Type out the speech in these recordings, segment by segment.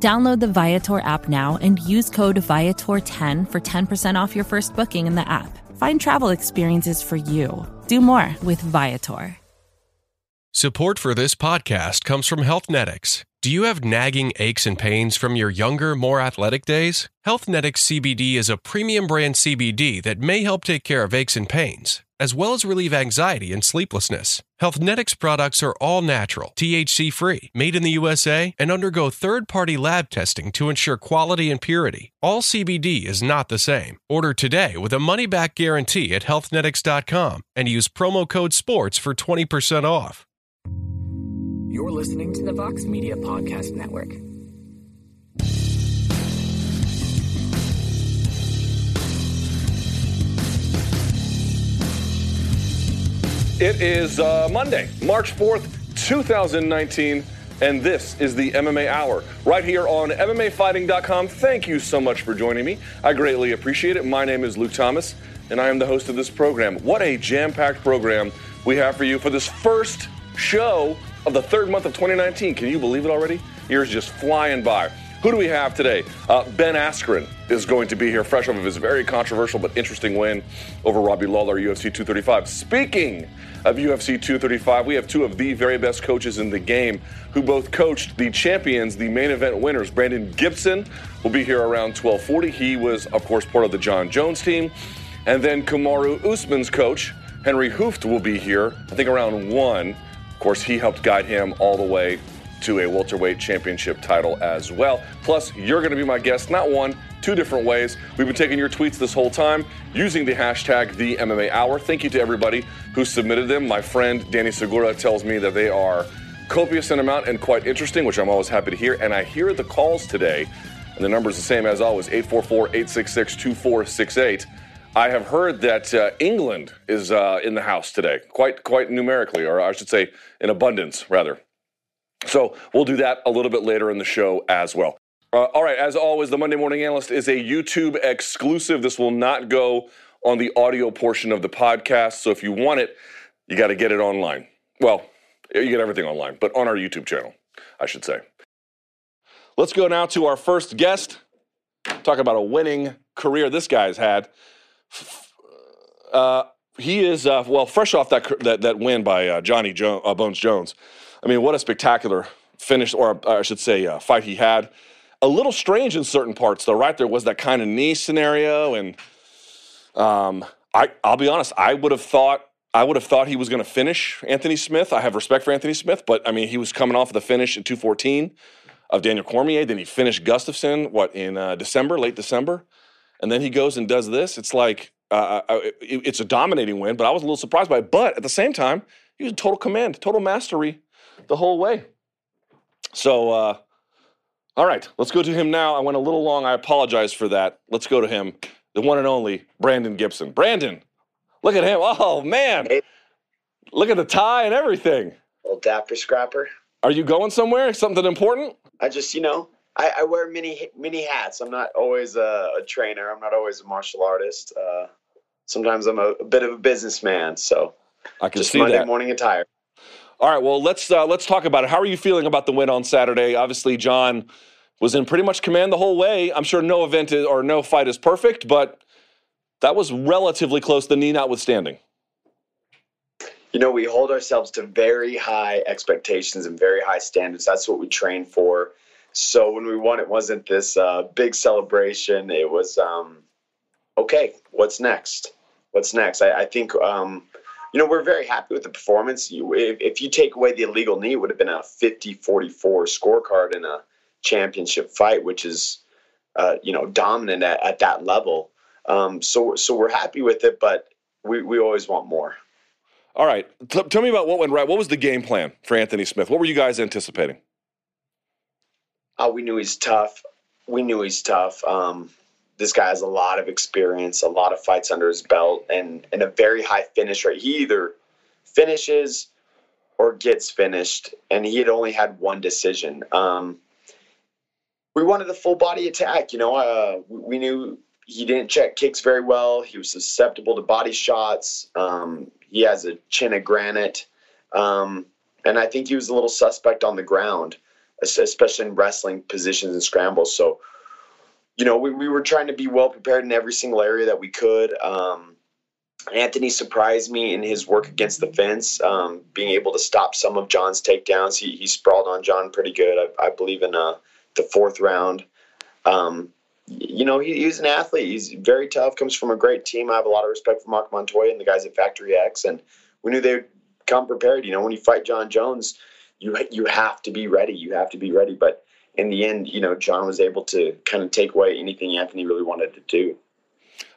Download the Viator app now and use code Viator10 for 10% off your first booking in the app. Find travel experiences for you. Do more with Viator. Support for this podcast comes from Healthnetics. Do you have nagging aches and pains from your younger, more athletic days? Healthnetics CBD is a premium brand CBD that may help take care of aches and pains, as well as relieve anxiety and sleeplessness. Healthnetics products are all natural, THC free, made in the USA, and undergo third party lab testing to ensure quality and purity. All CBD is not the same. Order today with a money back guarantee at healthnetics.com and use promo code SPORTS for 20% off. You're listening to the Vox Media Podcast Network. It is uh, Monday, March 4th, 2019, and this is the MMA Hour right here on MMAfighting.com. Thank you so much for joining me. I greatly appreciate it. My name is Luke Thomas, and I am the host of this program. What a jam packed program we have for you for this first show of the third month of 2019. Can you believe it already? Years just flying by. Who do we have today? Uh, ben Askren is going to be here, fresh off of his very controversial but interesting win over Robbie Lawler, UFC 235. Speaking of UFC 235, we have two of the very best coaches in the game who both coached the champions, the main event winners. Brandon Gibson will be here around 1240. He was, of course, part of the Jon Jones team. And then Kamaru Usman's coach, Henri Hooft, will be here, I think around 1. Of course, he helped guide him all the way to a welterweight championship title as well. Plus, you're going to be my guest, not one, two different ways. We've been taking your tweets this whole time using the hashtag the MMA Hour. Thank you to everybody who submitted them. My friend Danny Segura tells me that they are copious in amount and quite interesting, which I'm always happy to hear. And I hear the calls today, and the number is the same as always 844 866 2468. I have heard that uh, England is uh, in the house today, quite quite numerically, or I should say, in abundance, rather. So we'll do that a little bit later in the show as well. Uh, all right, as always, the Monday Morning Analyst is a YouTube exclusive. This will not go on the audio portion of the podcast. So if you want it, you got to get it online. Well, you get everything online, but on our YouTube channel, I should say. Let's go now to our first guest. Talk about a winning career this guy's had. Uh, he is uh, well fresh off that that, that win by uh, Johnny jo- uh, Bones Jones. I mean, what a spectacular finish, or I should say, uh, fight he had. A little strange in certain parts, though. Right there was that kind of knee scenario, and um, I I'll be honest, I would have thought I would have thought he was going to finish Anthony Smith. I have respect for Anthony Smith, but I mean, he was coming off of the finish in 214 of Daniel Cormier. Then he finished Gustafsson, what, in uh, December, late December? And then he goes and does this. It's like, uh, it, it's a dominating win, but I was a little surprised by it. But at the same time, he was total command, total mastery the whole way. So, uh, all right, let's go to him now. I went a little long. I apologize for that. Let's go to him, the one and only Brandon Gibson. Brandon, look at him. Oh, man. Hey. Look at the tie and everything. Old dapper scrapper. Are you going somewhere? Something important? I just, you know, I, I wear many many hats. I'm not always a, a, trainer. I'm not always a martial artist. Uh, sometimes I'm a, a, bit of a businessman. So I can just see Monday that. morning attire. All right. Well, let's uh, let's talk about it. How are you feeling about the win on Saturday? Obviously, Jon was in pretty much command the whole way. I'm sure no event is, or no fight is perfect, but that was relatively close. The knee notwithstanding. You know, we hold ourselves to very high expectations and very high standards. That's what we train for. So when we won, it wasn't this uh, big celebration. It was, um, okay, what's next? What's next? I, I think, um, you know, we're very happy with the performance. You, if, if, you take away the illegal knee, it would have been a 50 44 scorecard in a championship fight, which is, uh, you know, dominant at, at that level. Um, so, so we're happy with it, but we, we always want more. All right. T- tell me about what went right. What was the game plan for Anthony Smith? What were you guys anticipating? Oh, we knew he's tough. We knew he's tough. Um, this guy has a lot of experience, a lot of fights under his belt, and and a very high finish rate. He either finishes or gets finished, and he had only had one decision. Um, we wanted a full body attack. You know, uh, we knew he didn't check kicks very well. He was susceptible to body shots. Um, he has a chin of granite, um, and I think he was a little suspect on the ground, especially in wrestling positions and scrambles. So, you know, we, we were trying to be well prepared in every single area that we could. Um, Anthony surprised me in his work against the fence, um, being able to stop some of Jon's takedowns. He, he sprawled on Jon pretty good, I, I believe, in uh, the fourth round. Um, you know, he, he's an athlete. He's very tough, comes from a great team. I have a lot of respect for Marc Montoya and the guys at Factory X, and we knew they would come prepared. You know, when you fight Jon Jones, you you have to be ready. You have to be ready. But in the end, you know, Jon was able to kind of take away anything Anthony really wanted to do.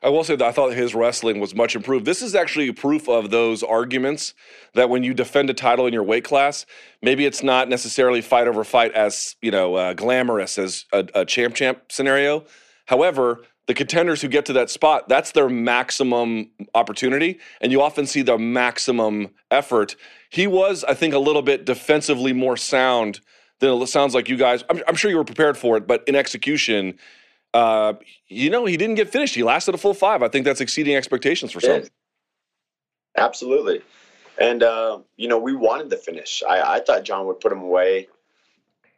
I will say that I thought his wrestling was much improved. This is actually proof of those arguments that when you defend a title in your weight class, maybe it's not necessarily fight over fight as you know uh, glamorous as a, a champ champ scenario. However, the contenders who get to that spot, that's their maximum opportunity, and you often see the maximum effort. He was, I think, a little bit defensively more sound than it sounds like you guys. I'm, I'm sure you were prepared for it, but in execution, uh, you know, he didn't get finished. He lasted a full five. I think that's exceeding expectations for some. Absolutely. And, uh, you know, we wanted the finish. I, I thought Jon would put him away.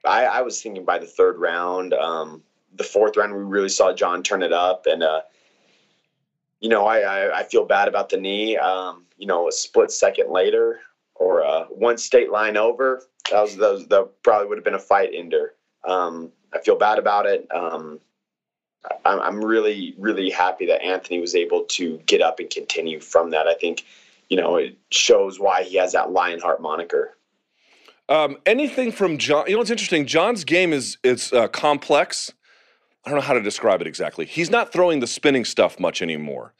I, I was thinking by the third round. Um, the fourth round, we really saw Jon turn it up. And, uh, you know, I, I, I, feel bad about the knee. Um, you know, a split second later or uh, one state line over, that was, was, that probably would have been a fight ender. Um, I feel bad about it. Um, I'm really, really happy that Anthony was able to get up and continue from that. I think, you know, it shows why he has that Lionheart moniker. Um, anything from Jon? You know, what's interesting. Jon's game is it's uh, complex. I don't know how to describe it exactly. He's not throwing the spinning stuff much anymore,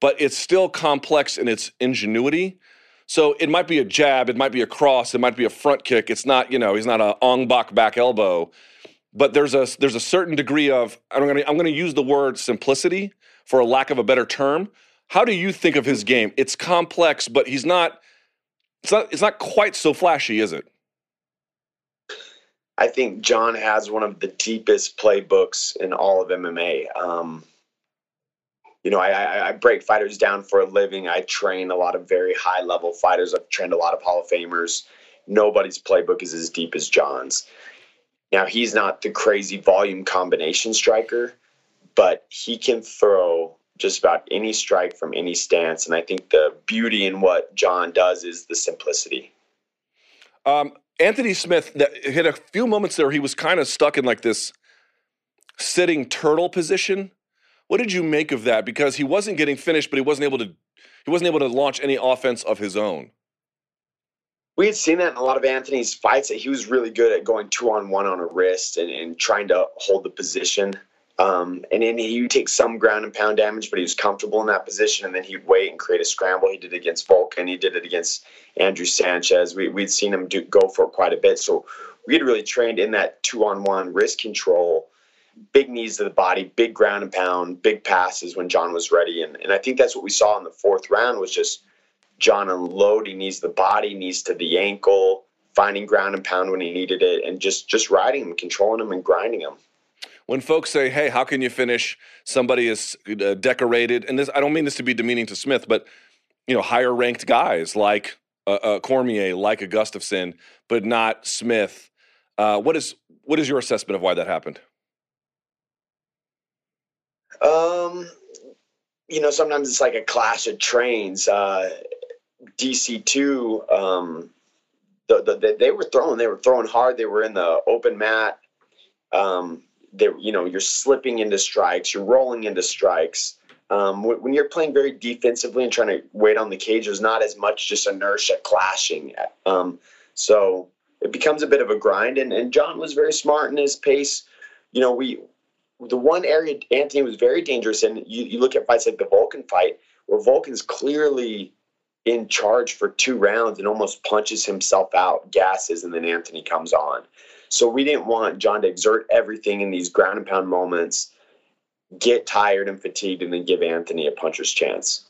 but it's still complex in its ingenuity. So it might be a jab, it might be a cross, it might be a front kick. It's not, you know, he's not a Ong Bak back elbow but there's a there's a certain degree of I'm to I'm to use the word simplicity for a lack of a better term. How do you think of his game? It's complex, but he's not it's not it's not quite so flashy, is it? I think Jon has one of the deepest playbooks in all of MMA. Um, you know, I, I, break fighters down for a living. I train a lot of very high level fighters. I've trained a lot of Hall of Famers. Nobody's playbook is as deep as Jon's. Now he's not the crazy volume combination striker, but he can throw just about any strike from any stance. And I think the beauty in what Jon does is the simplicity. Um, Anthony Smith hit a few moments there. He was kind of stuck in like this sitting turtle position. What did you make of that? Because he wasn't getting finished, but he wasn't able to he wasn't able to launch any offense of his own we had seen that in a lot of Anthony's fights that he was really good at going two on one on a wrist and, and trying to hold the position. Um, and then he would take some ground and pound damage, but he was comfortable in that position. And then he'd wait and create a scramble. He did it against Volkan. He did it against Andrew Sanchez. We, we'd seen him do, go for it quite a bit. So we had really trained in that two on one wrist control, big knees to the body, big ground and pound, big passes when Jon was ready. And, and I think that's what we saw in the fourth round was just – Jon unloading knees the body, knees to the ankle, finding ground and pound when he needed it, and just just riding him, controlling him, and grinding him. When folks say, "Hey, how can you finish somebody as uh, decorated?" and this, I don't mean this to be demeaning to Smith, but you know, higher ranked guys like uh, uh, Cormier, like a Gustafsson, but not Smith. Uh, what is what is your assessment of why that happened? Um, you know, sometimes it's like a clash of trains. Uh, DC two, um, the, the, they were throwing, they were throwing hard. They were in the open mat. Um, they, you know, you're slipping into strikes, you're rolling into strikes. Um, when, you're playing very defensively and trying to wait on the cage, there's not as much just inertia clashing. Um, so it becomes a bit of a grind. And, and Jon was very smart in his pace. You know, we the one area Anthony was very dangerous in. You, you look at fights like the Volkan fight, where Volkan's clearly in charge for two rounds and almost punches himself out, gasses, and then Anthony comes on. So we didn't want Jon to exert everything in these ground and pound moments get tired and fatigued and then give Anthony a puncher's chance.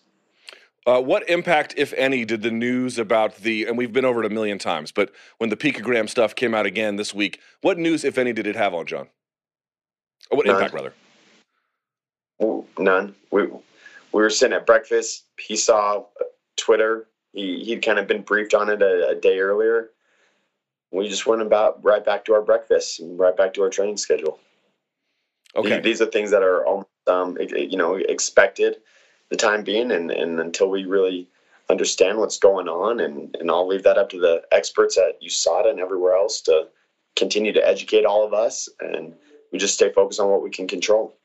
Uh, what impact, if any, did the news about the, and we've been over it a million times, but when the picogram stuff came out again this week, what news, if any, did it have on Jon? Or what None. impact, rather? None. We, we were sitting at breakfast. He saw Twitter. He, he'd kind of been briefed on it a, a day earlier. We just went about right back to our breakfast and right back to our training schedule. Okay. These, are things that are, almost, um, you know, expected the time being, and, and until we really understand what's going on, and, and I'll leave that up to the experts at USADA and everywhere else to continue to educate all of us, and we just stay focused on what we can control.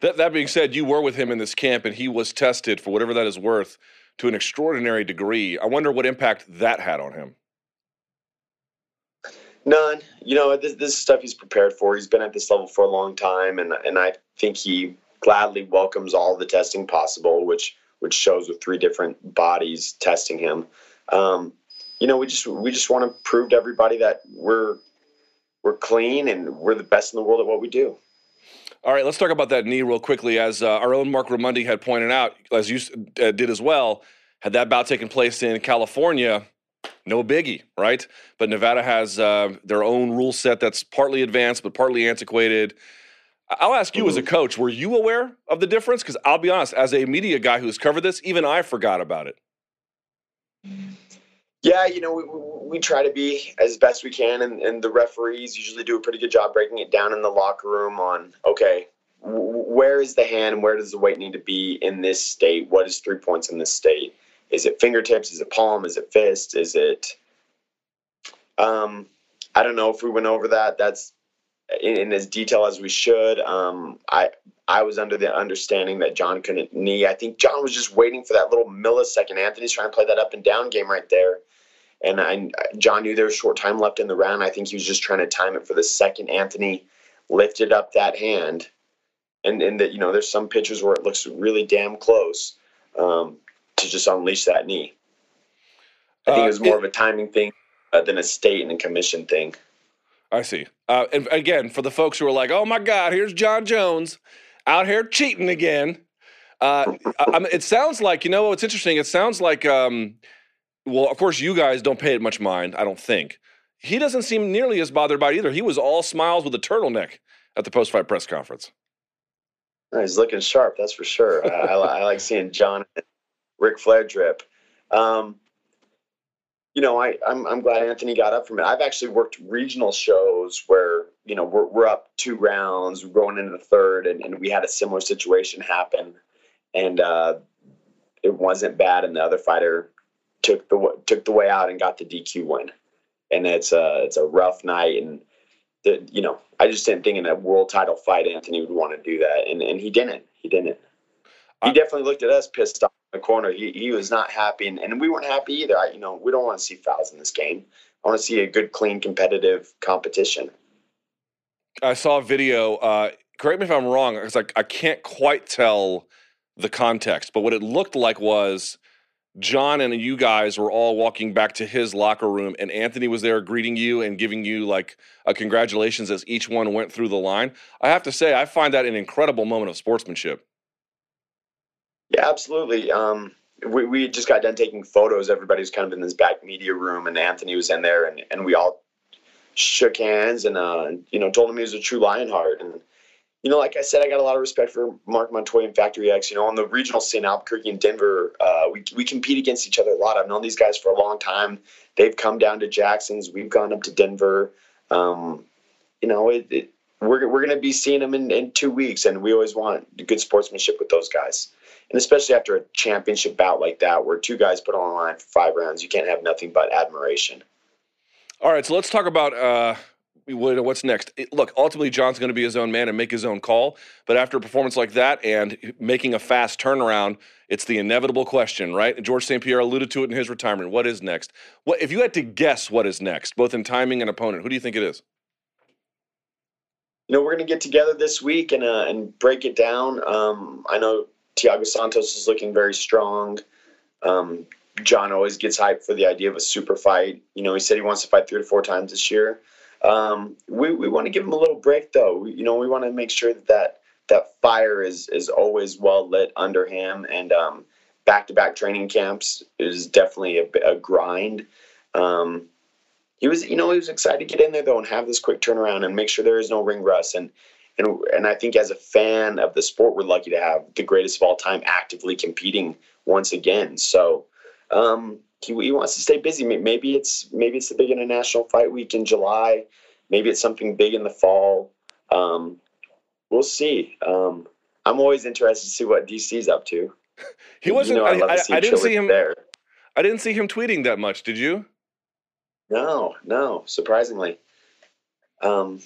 That, that being said, you were with him in this camp, and he was tested for whatever that is worth to an extraordinary degree. I wonder what impact that had on him. None. You know, this, this is stuff he's prepared for. He's been at this level for a long time, and and I think he gladly welcomes all the testing possible, which which shows with three different bodies testing him. Um, you know, we just we just want to prove to everybody that we're we're clean and we're the best in the world at what we do. All right, let's talk about that knee real quickly. As uh, our own Marc Raimondi had pointed out, as you uh, did as well, had that bout taken place in California, no biggie, right? But Nevada has uh, their own rule set that's partly advanced but partly antiquated. I'll ask you as a coach, were you aware of the difference? Because I'll be honest, as a media guy who's covered this, even I forgot about it. Yeah, you know, we, we, try to be as best we can, and, and the referees usually do a pretty good job breaking it down in the locker room on okay, where is the hand and where does the weight need to be in this state? What is three points in this state? Is it fingertips? Is it palm? Is it fist? Is it? Um, I don't know if we went over that. That's in, in as detail as we should. Um, I I was under the understanding that Jon couldn't knee. I think Jon was just waiting for that little millisecond. Anthony's trying to play that up and down game right there. And I, Jon knew there was short time left in the round. I think he was just trying to time it for the second Anthony lifted up that hand. And and that you know, there's some pitches where it looks really damn close um, to just unleash that knee. I think Uh, it was more it- of a timing thing uh, than a state and a commission thing. I see. Uh, and again, for the folks who are like, "Oh my God, here's Jon Jones out here cheating again," uh, I, I mean, it sounds like you know what's interesting. It sounds like, um, well, of course, you guys don't pay it much mind. I don't think he doesn't seem nearly as bothered by it either. He was all smiles with a turtleneck at the post-fight press conference. He's looking sharp, that's for sure. I, I, like seeing Jon and Ric Flair drip. Um, you know, I, I'm, I'm glad Anthony got up from it. I've actually worked regional shows where, you know, we're, we're up two rounds, we're going into the third, and, and we had a similar situation happen. And uh, it wasn't bad, and the other fighter took the took the way out and got the DQ win. And it's a, it's a rough night, and the, you know, I just didn't think in a world title fight Anthony would want to do that, and and he didn't. He didn't. He I- definitely looked at us pissed off in the corner. He he was not happy, and, and we weren't happy either. I, you know, we don't want to see fouls in this game. I want to see a good, clean, competitive competition. I saw a video. Uh, correct me if I'm wrong, because I, I can't quite tell the context, but what it looked like was Jon and you guys were all walking back to his locker room, and Anthony was there greeting you and giving you like a congratulations as each one went through the line. I have to say, I find that an incredible moment of sportsmanship. Yeah, absolutely. Um, we, we just got done taking photos. Everybody was kind of in this back media room, and Anthony was in there, and, and we all shook hands and uh, you know told him he was a true Lionheart. And you know, like I said, I got a lot of respect for Marc Montoya and Factory X. You know, on the regional scene, Albuquerque and Denver, uh, we we compete against each other a lot. I've known these guys for a long time. They've come down to Jackson's. We've gone up to Denver. Um, you know, it, it, we're we're going to be seeing them in, in two weeks, and we always want good sportsmanship with those guys. And especially after a championship bout like that, where two guys put on the line for five rounds, you can't have nothing but admiration. All right, so let's talk about uh, what- what's next. It- look, ultimately, Jon's going to be his own man and make his own call. But after a performance like that and making a fast turnaround, it's the inevitable question, right? George St. Pierre alluded to it in his retirement. What is next? What if you had to guess what is next, both in timing and opponent? Who do you think it is? you know, we're going to get together this week and uh, and break it down. Um, I know Thiago Santos is looking very strong. Um, Jon always gets hyped for the idea of a super fight. You know, he said he wants to fight three to four times this year. Um, we we want to give him a little break, though. We, you know, we want to make sure that that that fire is is always well lit under him, and um, back-to-back training camps is definitely a, a grind. Um, he was, you know, he was excited to get in there though and have this quick turnaround and make sure there is no ring rust. And and and I think as a fan of the sport, we're lucky to have the greatest of all time actively competing once again. So um, he, he wants to stay busy. Maybe it's maybe it's the big international fight week in July. Maybe it's something big in the fall. Um, we'll see. Um, I'm always interested to see what DC's up to. He wasn't. You know, I, I, I, didn't see him there. I didn't see him tweeting that much. Did you? No, no. Surprisingly, um,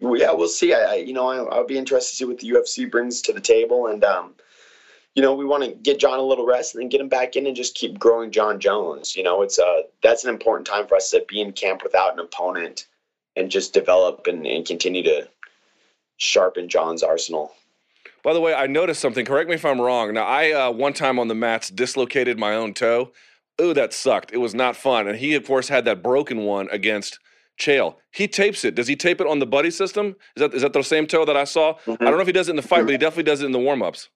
well, yeah, we'll see. I, I you know, I, will be interested to see what the UFC brings to the table, and um, you know, we want to get Jon a little rest and then get him back in and just keep growing Jon Jones. You know, it's uh that's an important time for us to be in camp without an opponent and just develop and, and continue to sharpen Jon's arsenal. By the way, I noticed something. Correct me if I'm wrong. Now, I uh, one time on the mats dislocated my own toe. Ooh, that sucked. It was not fun. And he, of course, had that broken one against Chael. He tapes it. Does he tape it on the buddy system? Is that is that the same toe that I saw? Mm-hmm. I don't know if he does it in the fight, but he definitely does it in the warm ups.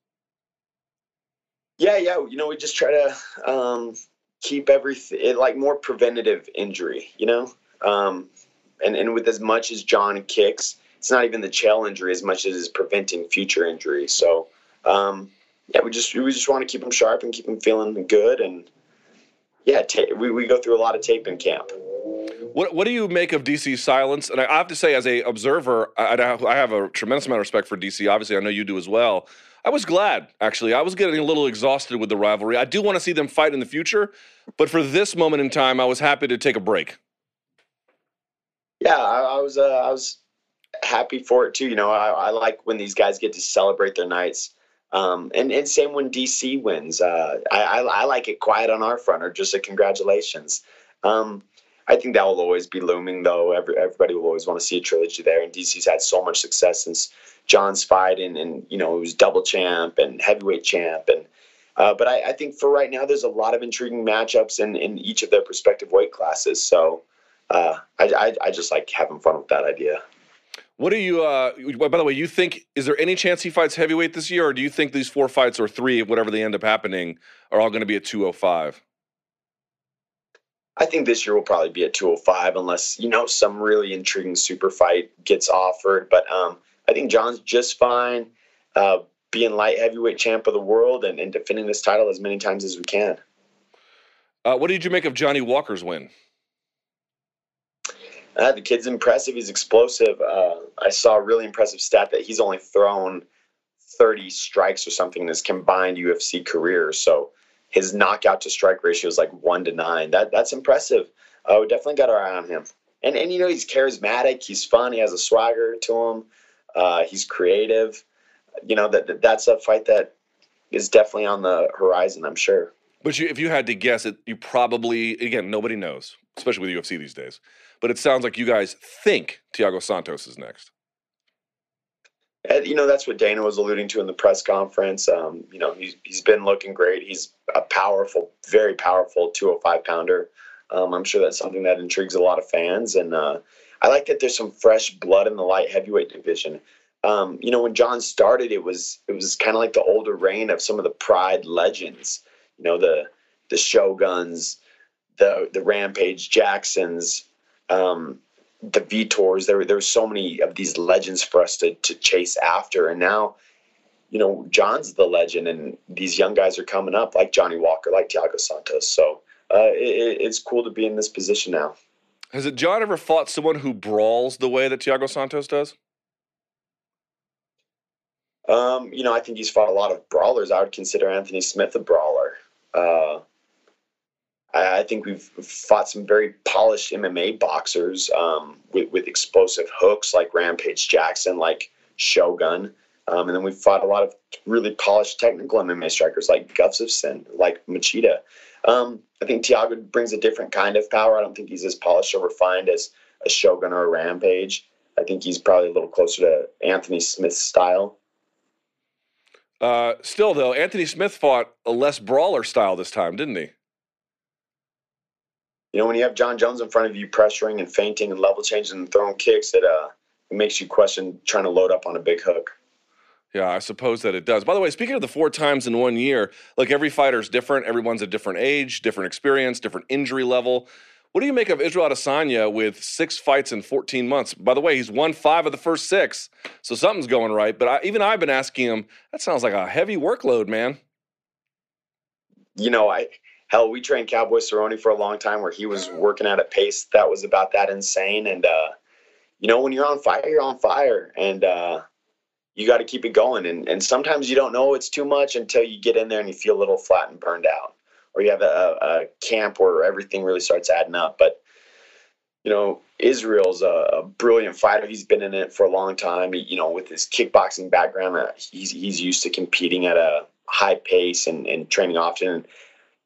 Yeah, yeah. You know, we just try to um, keep everything like more preventative injury. You know, um, and and with as much as Jon kicks, it's not even the Chael injury as much as it's preventing future injury. So um, yeah, we just we just want to keep him sharp and keep him feeling good. And yeah, ta- we we go through a lot of tape in camp. What what do you make of DC's silence? And I have to say, as a observer, I, I have a tremendous amount of respect for DC. Obviously, I know you do as well. I was glad, actually. I was getting a little exhausted with the rivalry. I do want to see them fight in the future, but for this moment in time, I was happy to take a break. Yeah, I, I was. Uh, I was happy for it too. You know, I, I, like when these guys get to celebrate their nights. Um, and, and same when DC wins. Uh, I, I, I, like it quiet on our front or just a congratulations. Um, I think that will always be looming, though. Every, everybody will always want to see a trilogy there. And DC's had so much success since Jon's fight, and, you know, he was double champ and heavyweight champ. And uh, but I, I, think for right now, there's a lot of intriguing matchups in, in each of their respective weight classes. So uh, I, I, I just like having fun with that idea. What do you? Uh, by the way, you think is there any chance he fights heavyweight this year, or do you think these four fights or three, whatever they end up happening, are all going to be at 205? I think this year will probably be at 205, unless you know some really intriguing super fight gets offered. But um, I think Jon's just fine uh, being light heavyweight champ of the world and, and defending this title as many times as we can. Uh, what did you make of Johnny Walker's win? Uh, the kid's impressive. He's explosive. Uh, I saw a really impressive stat that he's only thrown 30 strikes or something in his combined UFC career. So his knockout to strike ratio is like one to nine. That that's impressive. We definitely got our eye on him. And and you know he's charismatic. He's fun. He has a swagger to him. Uh, he's creative. You know that, that that's a fight that is definitely on the horizon. I'm sure. But you, if you had to guess it, you probably again nobody knows, especially with UFC these days. But it sounds like you guys think Thiago Santos is next. And, you know that's what Dana was alluding to in the press conference. Um, you know he's he's been looking great. He's a powerful, very powerful 205 pounder. Um, I'm sure that's something that intrigues a lot of fans, and uh, I like that there's some fresh blood in the light heavyweight division. Um, you know, when Jon started, it was it was kind of like the older reign of some of the Pride legends you know the the Shoguns, the the Rampage Jacksons, um, the Vitors. There there's so many of these legends for us to to chase after, and now. You know, Jon's the legend, and these young guys are coming up, like Johnny Walker, like Thiago Santos. So uh, it, it's cool to be in this position now. Has it Jon ever fought someone who brawls the way that Thiago Santos does? Um, you know, I think he's fought a lot of brawlers. I would consider Anthony Smith a brawler. Uh, I, think we've fought some very polished MMA boxers um, with, with explosive hooks like Rampage Jackson, like Shogun. Um, and then we've fought a lot of really polished technical MMA strikers like Gustafsson, like Machida. Um, I think Thiago brings a different kind of power. I don't think he's as polished or refined as a Shogun or a Rampage. I think he's probably a little closer to Anthony Smith's style. Uh, still, though, Anthony Smith fought a less brawler style this time, didn't he? You know, when you have Jon Jones in front of you pressuring and feinting and level changing and throwing kicks, it uh, it makes you question trying to load up on a big hook. Yeah, I suppose that it does. By the way, speaking of the four times in one year, like every fighter's different. Everyone's a different age, different experience, different injury level. What do you make of Israel Adesanya with six fights in 14 months? By the way, he's won five of the first six, so something's going right. But I, even I've been asking him. That sounds like a heavy workload, man. You know, I hell, we trained Cowboy Cerrone for a long time, where he was working at a pace that was about that insane. And uh, you know, when you're on fire, you're on fire, and uh, you got to keep it going. And and sometimes you don't know it's too much until you get in there and you feel a little flat and burned out or you have a, a camp where everything really starts adding up. But you know, Israel's a, a, brilliant fighter. He's been in it for a long time. He, you know, with his kickboxing background, uh, he's he's used to competing at a high pace and, and training often.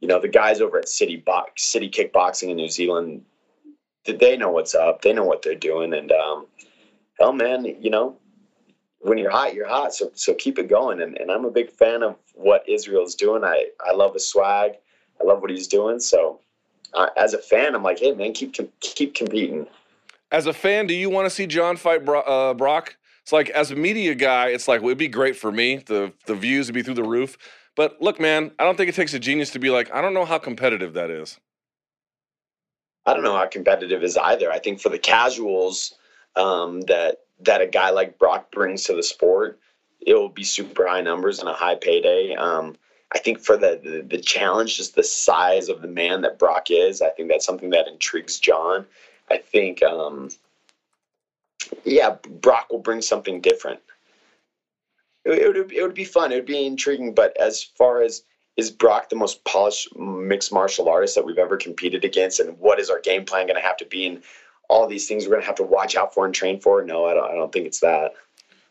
You know, the guys over at City Box, City Kickboxing in New Zealand, they know what's up. They know what they're doing. And um, hell, man, you know, when you're hot, you're hot. So so keep it going. And, and I'm a big fan of what Israel's doing. I I love his swag. I love what he's doing. So, uh, as a fan, I'm like, hey man, keep keep competing. As a fan, do you want to see Jon fight Bro- uh, Brock? It's like as a media guy, it's like well, it'd be great for me. The the views would be through the roof. But look, man, I don't think it takes a genius to be like, I don't know how competitive that is. I don't know how competitive is either. I think for the casuals um, that that a guy like Brock brings to the sport, it will be super high numbers and a high payday. Um, I think for the, the, the challenge, just the size of the man that Brock is, I think that's something that intrigues Jon. I think, um, yeah, Brock will bring something different. It, it, would, it would be fun. It would be intriguing. But as far as is Brock the most polished mixed martial artist that we've ever competed against, and what is our game plan going to have to be, and all these things we're going to have to watch out for and train for? No, I don't. I don't think it's that.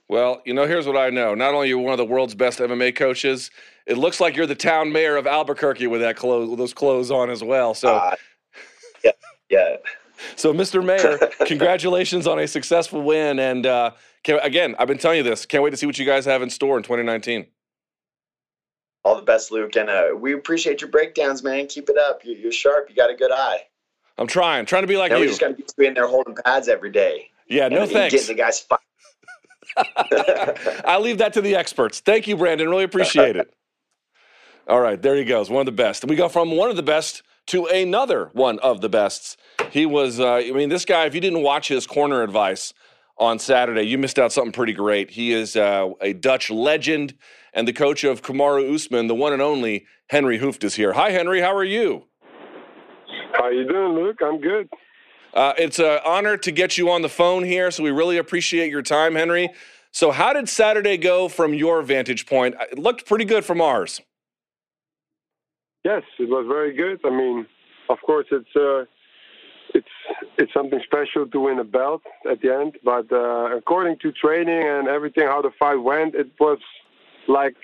Well, you know, here's what I know. Not only are you one of the world's best MMA coaches, it looks like you're the town mayor of Albuquerque with that clothes, with those clothes on as well. So, uh, yeah, yeah. So, Mr. Mayor, congratulations on a successful win. And uh, can, again, I've been telling you this. Can't wait to see what you guys have in store in 2019. All the best, Luke, and uh, we appreciate your breakdowns, man. Keep it up. You're, you're, sharp. You got a good eye. I'm trying, trying to be like now you. We just got to be you in there holding pads every day. Yeah, no and, thanks. Getting the guys fired. I'll leave that to the experts. Thank you, Brandon. Really appreciate it. All right, there he goes. One of the best. We go from one of the best to another one of the bests. He was, uh, I mean, this guy, if you didn't watch his corner advice on Saturday, you missed out something pretty great. He is uh, a Dutch legend and the coach of Kamaru Usman, the one and only Henri Hooft is here. Hi, Henri. How are you? How you doing, Luke? I'm good. Uh, it's an honor to get you on the phone here, so we really appreciate your time, Henri. So, how did Saturday go from your vantage point? It looked pretty good from ours. Yes, it was very good. I mean, of course, it's uh, it's it's something special to win a belt at the end. But uh, according to training and everything, how the fight went, it was like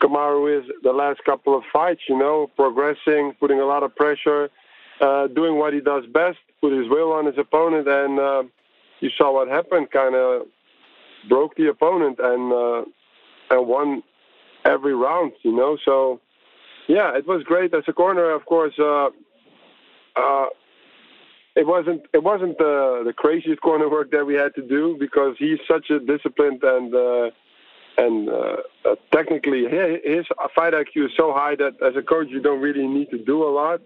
Kamaru is the last couple of fights. You know, progressing, putting a lot of pressure, uh, doing what he does best, put his will on his opponent, and uh, you saw what happened. Kind of broke the opponent and uh, and won every round. You know, so yeah, it was great as a corner. Of course, uh, uh, it wasn't it wasn't the the craziest corner work that we had to do because he's such a disciplined and uh, and uh, uh, technically his fight IQ is so high that as a coach you don't really need to do a lot.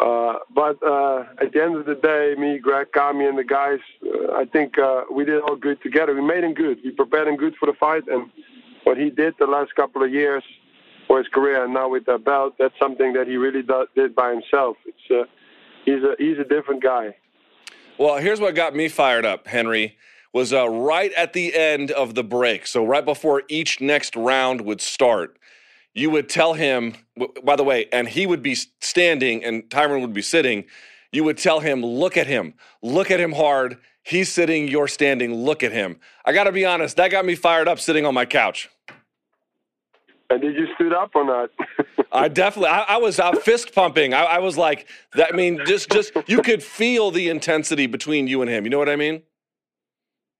Uh, but uh, at the end of the day, me, Greg, Kami, and the guys, uh, I think we did all good together. We made him good. We prepared him good for the fight, and what he did the last couple of years for his career, and now with that belt, that's something that he really do, did by himself. It's he's a he's a different guy. Well, here's what got me fired up, Henri. Was uh, right at the end of the break, so right before each next round would start you would tell him, by the way, and he would be standing and Tyron would be sitting. You would tell him, look at him, look at him hard. He's sitting, you're standing, look at him. I got to be honest, that got me fired up sitting on my couch. And did you stood up or not? I definitely, I, I was out fist pumping. I, I, was like, that. I mean, just, just you could feel the intensity between you and him. You know what I mean?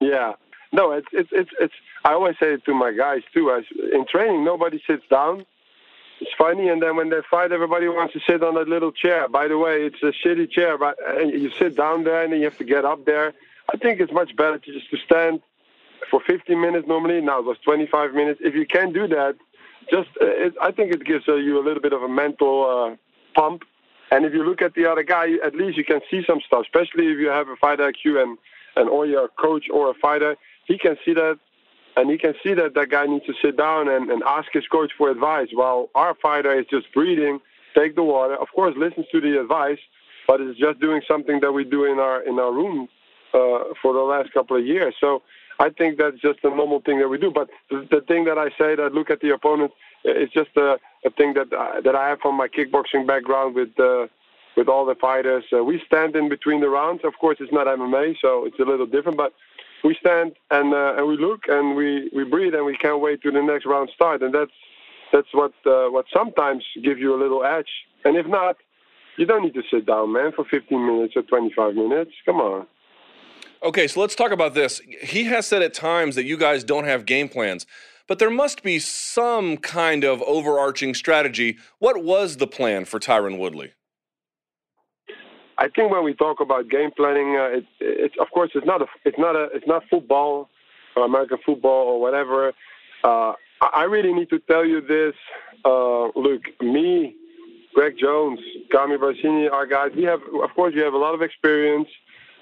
Yeah. No, it's it's it's it's. I always say it to my guys too. As in training, nobody sits down. It's funny, and then when they fight, everybody wants to sit on that little chair. By the way, it's a shitty chair, but and you sit down there and then you have to get up there. I think it's much better to just to stand for 15 minutes normally. Now it was 25 minutes. If you can't do that, just uh, it, I think it gives uh, you a little bit of a mental uh, pump. And if you look at the other guy, at least you can see some stuff. Especially if you have a fighter IQ and and or you're a coach or a fighter, he can see that. And he can see that that guy needs to sit down and, and ask his coach for advice, while our fighter is just breathing, take the water. Of course, listens to the advice, but it's just doing something that we do in our in our room uh, for the last couple of years. So I think that's just a normal thing that we do. But the, thing that I say that look at the opponent is just a, a thing that I, that I have from my kickboxing background with uh, with all the fighters. Uh, we stand in between the rounds. Of course, it's not MMA, so it's a little different. But we stand and uh, and we look and we, we breathe and we can't wait to the next round start. And that's that's what uh, what sometimes gives you a little edge. And if not, you don't need to sit down, man, for 15 minutes or 25 minutes. Come on. Okay, so let's talk about this. He has said at times that you guys don't have game plans, but there must be some kind of overarching strategy. What was the plan for Tyron Woodley? I think when we talk about game planning, uh, it, it's of course it's not a it's not a it's not football, or American football or whatever. Uh, I really need to tell you this. Uh, look, me, Greg Jones, Kami Barzini, our guys, we have of course we have a lot of experience.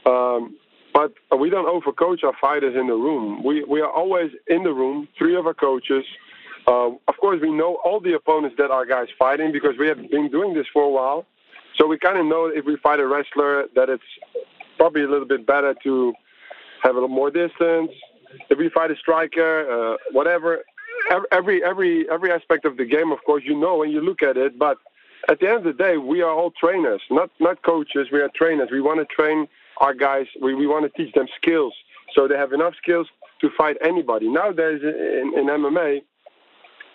Um, but we don't overcoach our fighters in the room. We we are always in the room, three of our coaches. Uh, of course, we know all the opponents that our guys fighting because we have been doing this for a while. So we kind of know if we fight a wrestler that it's probably a little bit better to have a little more distance. If we fight a striker, uh, whatever, every every every aspect of the game, of course, you know when you look at it. But at the end of the day, we are all trainers, not not coaches. We are trainers. We want to train our guys, we, we want to teach them skills so they have enough skills to fight anybody. Nowadays in, in MMA,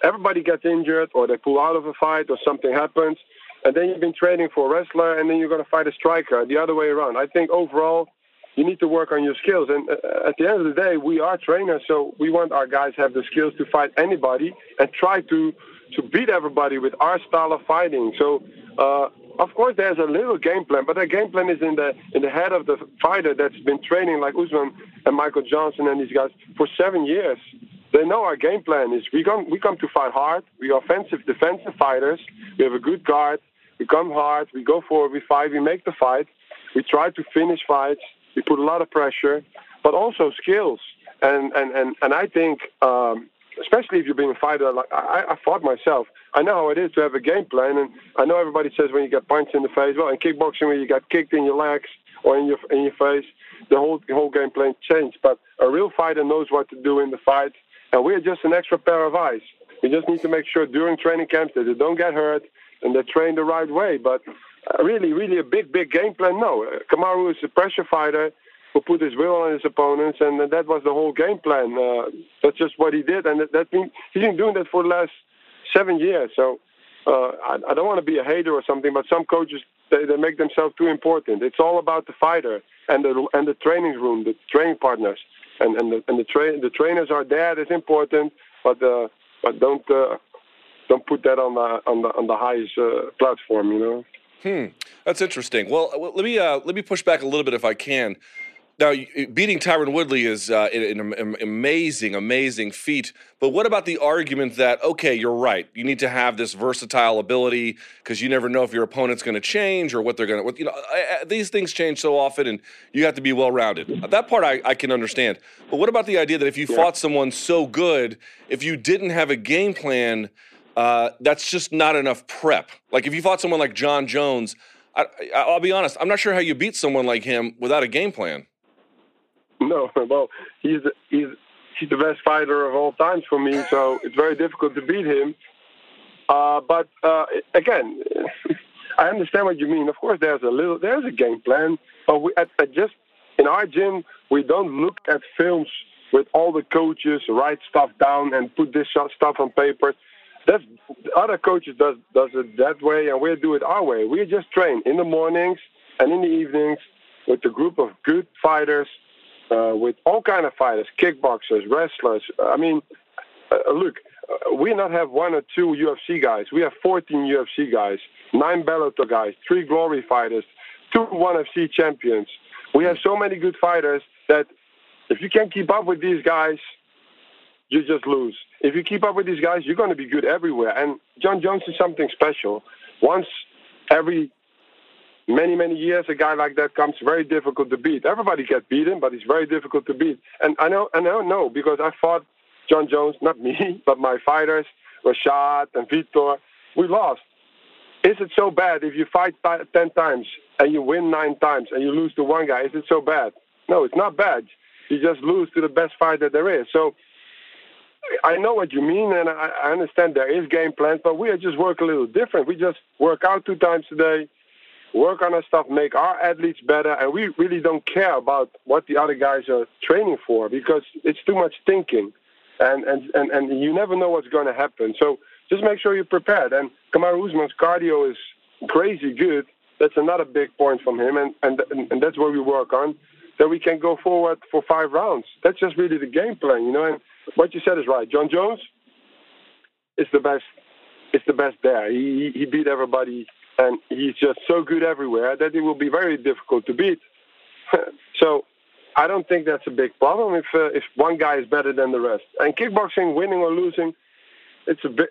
everybody gets injured or they pull out of a fight or something happens, and then you've been training for a wrestler and then you're going to fight a striker, the other way around. I think overall, you need to work on your skills. And uh, at the end of the day, we are trainers, so we want our guys to have the skills to fight anybody and try to to beat everybody with our style of fighting. So uh, of course, there's a little game plan, but the game plan is in the in the head of the fighter that's been training like Usman and Michael Johnson and these guys for seven years. They know our game plan is we come we come to fight hard. We are offensive, defensive fighters. We have a good guard. We come hard. We go forward. We fight. We make the fight. We try to finish fights. We put a lot of pressure, but also skills. And and and and I think. Um, especially if you're being a fighter. Like I, I fought myself. I know how it is to have a game plan, and I know everybody says when you get punched in the face. Well, in kickboxing, when you get kicked in your legs or in your in your face, the whole the whole game plan changed. But a real fighter knows what to do in the fight, and we're just an extra pair of eyes. We just need to make sure during training camps that they don't get hurt and they train the right way. But uh, really, really a big, big game plan. No, uh, Kamaru is a pressure fighter who put his will on his opponents, and that was the whole game plan. Uh, that's just what he did, and that, that been, he's been doing that for the last seven years. So uh, I, I, don't want to be a hater or something, but some coaches they, they make themselves too important. It's all about the fighter and the and the training room, the training partners, and and the and the, tra- the trainers are there. That's important, but uh, but don't uh, don't put that on the on the on the highest uh, platform. You know. Hmm, that's interesting. Well, let me uh, let me push back a little bit if I can. Now, beating Tyron Woodley is uh, an, an amazing, amazing feat. But what about the argument that, okay, you're right, you need to have this versatile ability because you never know if your opponent's going to change or what they're going to, you know, I, I, these things change so often and you have to be well rounded. That part I, I, can understand. But what about the idea that if you yeah. fought someone so good, if you didn't have a game plan, uh, that's just not enough prep? Like if you fought someone like Jon Jones, I, I'll be honest, I'm not sure how you beat someone like him without a game plan. No, well, he's he's he's the best fighter of all times for me, so it's very difficult to beat him. Uh, but uh, again, I understand what you mean. Of course, there's a little there's a game plan, but we at, at just in our gym we don't look at films with all the coaches write stuff down and put this stuff on paper. That's other coaches does does it that way, and we do it our way. We just train in the mornings and in the evenings with a group of good fighters uh, with all kind of fighters, kickboxers, wrestlers. I mean, uh, look, uh, we not have one or two UFC guys. We have 14 UFC guys, nine Bellator guys, three Glory fighters, two ONE FC champions. We have so many good fighters that If you can't keep up with these guys, you just lose. If you keep up with these guys, you're going to be good everywhere. And Jon Jones is something special. Once every many, many years, a guy like that comes very difficult to beat. Everybody gets beaten, but he's very difficult to beat. And I know, and I know because I fought Jon Jones, not me, but my fighters, Rashad and Vitor. We lost. Is it so bad if you fight 10 times and you win nine times and you lose to one guy? Is it so bad? No, it's not bad. You just lose to the best fighter there is. So I know what you mean, and I, I understand there is game plans, but we just work a little different. We just work out two times a day, work on our stuff, make our athletes better, and we really don't care about what the other guys are training for because it's too much thinking, and and and, and you never know what's going to happen. So just make sure you're prepared. And Kamaru Usman's cardio is crazy good. That's another big point from him, and and and that's what we work on. That we can go forward for five rounds. That's just really the game plan, you know. And what you said is right. Jon Jones is the best. It's the best there. He he beat everybody, and he's just so good everywhere that it will be very difficult to beat. so I don't think that's a big problem if uh, if one guy is better than the rest. And kickboxing, winning or losing, it's a big,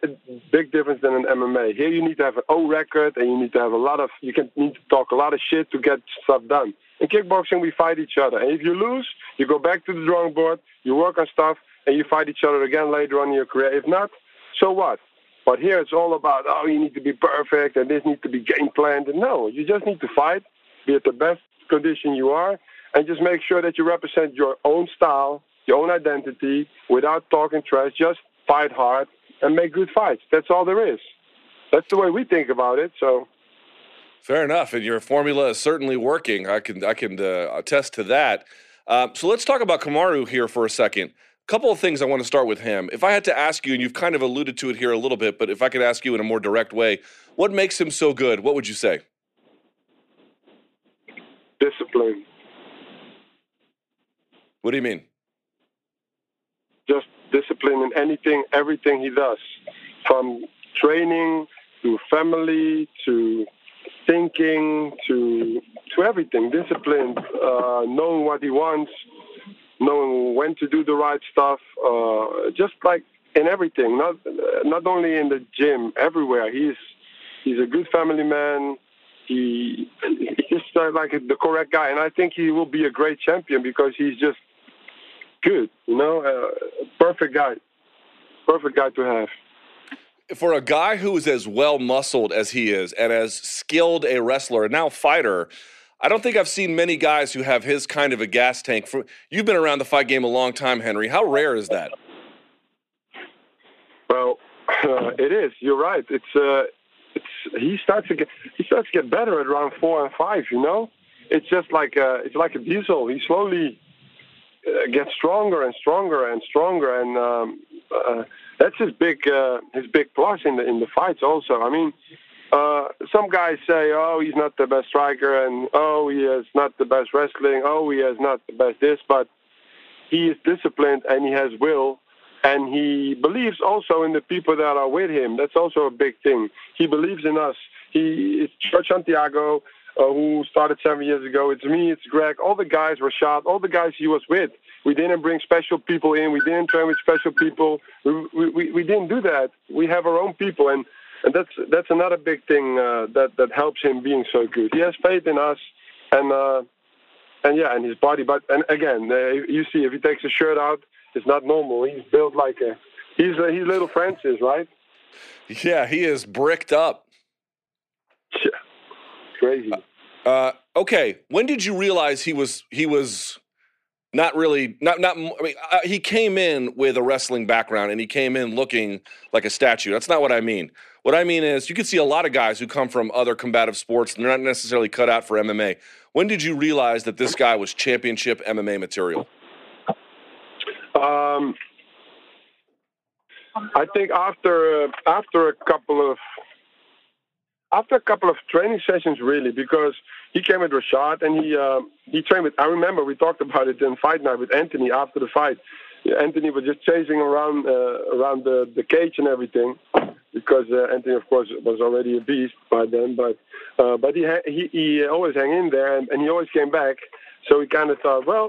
big difference than an MMA. Here you need to have an O record, and you need to have a lot of you can need to talk a lot of shit to get stuff done. In kickboxing, we fight each other, and if you lose, you go back to the drawing board, you work on stuff, and you fight each other again later on in your career. If not, so what? But here it's all about, oh, you need to be perfect and this needs to be game planned. And no, you just need to fight, be at the best condition you are, and just make sure that you represent your own style, your own identity, without talking trash. Just fight hard and make good fights. That's all there is. That's the way we think about it. So. Fair enough, and your formula is certainly working. I can I can uh, attest to that. Uh, so let's talk about Kamaru here for a second couple of things I want to start with him. If I had to ask you, and you've kind of alluded to it here a little bit, but if I could ask you in a more direct way, what makes him so good? What would you say? Discipline. What do you mean? Just discipline in anything, everything he does, from training to family to thinking to to everything. Discipline, uh, knowing what he wants, knowing when to do the right stuff, uh, just like in everything, not not only in the gym, everywhere. He's he's a good family man. He he's just uh, like the correct guy, and I think he will be a great champion because he's just good. You know, uh, perfect guy, perfect guy to have. For a guy who is as well muscled as he is, and as skilled a wrestler, and now fighter, I don't think I've seen many guys who have his kind of a gas tank. For you've been around the fight game a long time, Henri. How rare is that? Well, uh, it is. You're right. It's uh, it's he starts to get he starts to get better at round four and five. You know, it's just like a, it's like a diesel. He slowly uh, gets stronger and stronger and stronger, and um, uh, that's his big uh, his big plus in the in the fights. Also, I mean uh, some guys say, oh, he's not the best striker, and oh, he is not the best wrestling, oh, he is not the best this, but he is disciplined and he has will, and he believes also in the people that are with him. That's also a big thing. He believes in us. He is Jorge Santiago, uh, who started seven years ago. It's me, it's Greg. All the guys were shot. All the guys he was with. We didn't bring special people in. We didn't train with special people. We, we, we didn't do that. We have our own people, and and that's that's another big thing uh, that that helps him being so good. He has faith in us, and uh, and yeah, and his body. But and again, uh, you see, if he takes his shirt out, it's not normal. He's built like a he's uh, he's little Francis, right? Yeah, he is bricked up. Yeah. Crazy. Uh, okay, when did you realize he was he was not really not not I mean uh, he came in with a wrestling background and he came in looking like a statue. That's not what I mean. What I mean is, you can see a lot of guys who come from other combative sports and they're not necessarily cut out for MMA. When did you realize that this guy was championship MMA material? Um, I think after after a couple of after a couple of training sessions, really, because he came with Rashad and he uh, he trained with. I remember we talked about it in fight night with Anthony after the fight. Anthony was just chasing around uh, around the, the cage and everything, because uh, Anthony, of course, was already a beast by then. But uh, but he, ha- he he always hang in there, and, and he always came back. So we kind of thought, well,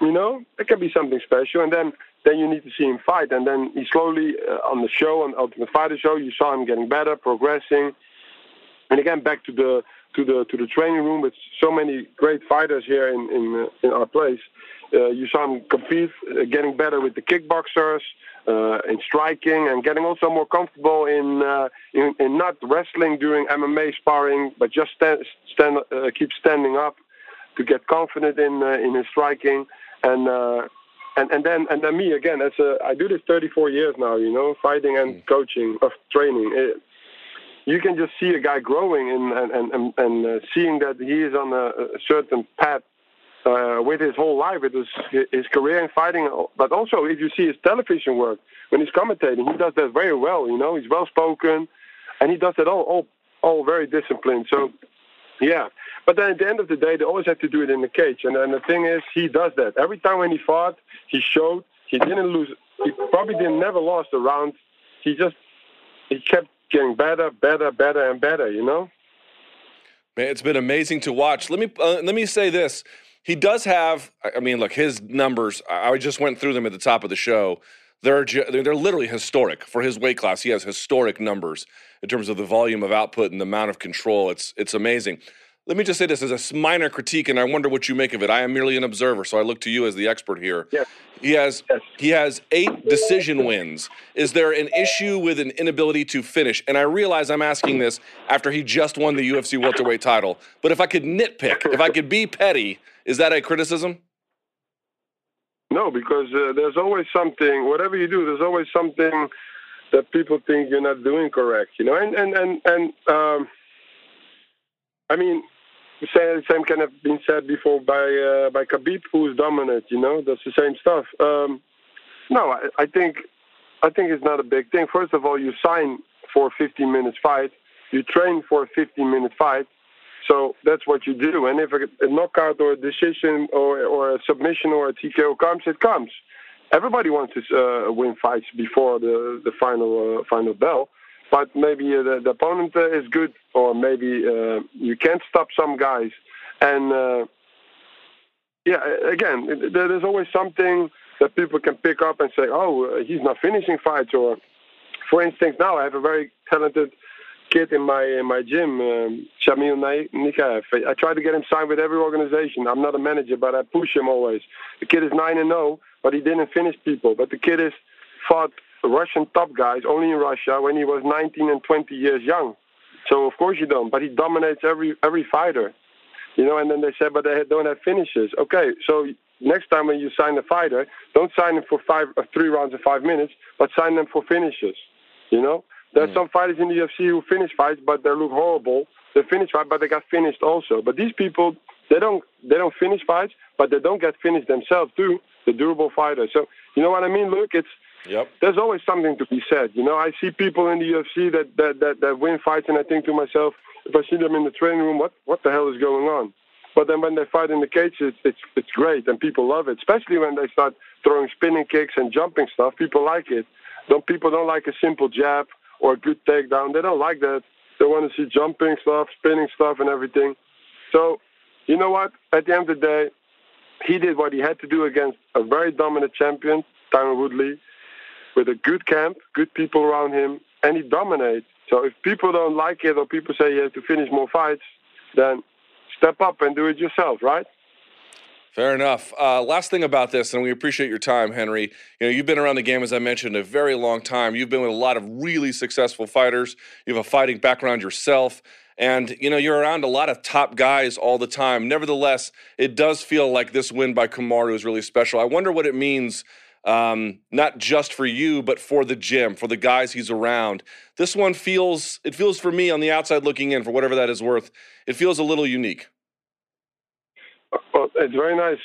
You know, it can be something special. And then then you need to see him fight. And then he slowly uh, on the show, on Ultimate Fighter show, you saw him getting better, progressing. And again, back to the to the to the training room with so many great fighters here in in, uh, in our place. Uh, you saw him compete, uh, getting better with the kickboxers, uh, in striking, and getting also more comfortable in uh, in, in not wrestling during MMA sparring, but just stand, stand uh, keep standing up to get confident in uh, in his striking and. Uh, and, and then and then me again as a I do this 34 years now you know fighting and mm. coaching of training it, you can just see a guy growing and and and, and uh, seeing that he is on a, a certain path uh, with his whole life, with his his career in fighting, but also if you see his television work when he's commentating, he does that very well. You know, he's well spoken, and he does it all all all very disciplined. So, yeah. But then at the end of the day, they always have to do it in the cage. And then the thing is, he does that every time when he fought. He showed he didn't lose. He probably didn't never lost a round. He just he kept getting better, better, better, and better. You know. Man, it's been amazing to watch. Let me uh, let me say this he does have. I mean, look, his numbers. I just went through them at the top of the show. They're they're literally historic for his weight class. He has historic numbers in terms of the volume of output and the amount of control. It's it's amazing. Let me just say this as a minor critique, and I wonder what you make of it. I am merely an observer, so I look to you as the expert here. Yes. He has yes. he has eight decision wins. Is there an issue with an inability to finish? And I realize I'm asking this after he just won the UFC welterweight title. But if I could nitpick, if I could be petty, is that a criticism? No, because uh, there's always something. Whatever you do, there's always something that people think you're not doing correct. You know, and and and and um, I mean, the same can have been said before by uh, by Khabib, who's dominant. You know, that's the same stuff. Um, no, I, I think I think it's not a big thing. First of all, you sign for a 15 minutes fight. You train for a 15 minute fight. So that's what you do. And if a, knockout or a decision or, or a submission or a TKO comes, it comes. Everybody wants to uh, win fights before the the final uh, final bell, but maybe uh, the, the, opponent uh, is good, or maybe uh, you can't stop some guys. And uh, yeah, again, there's always something that people can pick up and say, "Oh, he's not finishing fights." Or, for instance, now I have a very talented kid in my in my gym, um, Shamil Nikaev. I try to get him signed with every organization. I'm not a manager, but I push him always. The kid is nine and zero, oh, but he didn't finish people. But the kid is fought Russian top guys only in Russia when he was 19 and 20 years young. So of course you don't. But he dominates every every fighter, you know. And then they said, but they don't have finishes. Okay, so next time when you sign a fighter, don't sign him for five uh, three rounds of five minutes, but sign them for finishes. You know, there's mm. some fighters in the UFC who finish fights, but they look horrible. They finish fight, but they got finished also. But these people, they don't they don't finish fights, but they don't get finished themselves too. The durable fighters. So you know what I mean? Look, it's Yep. There's always something to be said. You know, I see people in the UFC that, that, that, that win fights, and I think to myself, if I see them in the training room, what, what the hell is going on? But then when they fight in the cage, it's, it's, it's great, and people love it, especially when they start throwing spinning kicks and jumping stuff. People like it. Don't, people don't like a simple jab or a good takedown. They don't like that. They want to see jumping stuff, spinning stuff, and everything. So, you know what? At the end of the day, he did what he had to do against a very dominant champion, Tyron Woodley, with a good camp, good people around him, and he dominates. So if people don't like it or people say you have to finish more fights, then step up and do it yourself, right? Fair enough. Uh, last thing about this, and we appreciate your time, Henri. You know, you've been around the game, as I mentioned, a very long time. You've been with a lot of really successful fighters. You have a fighting background yourself, and you know you're around a lot of top guys all the time. Nevertheless, it does feel like this win by Kamaru is really special. I wonder what it means, um, not just for you, but for the gym, for the guys he's around. This one feels, it feels for me on the outside looking in, for whatever that is worth, it feels a little unique. Well, it's very nice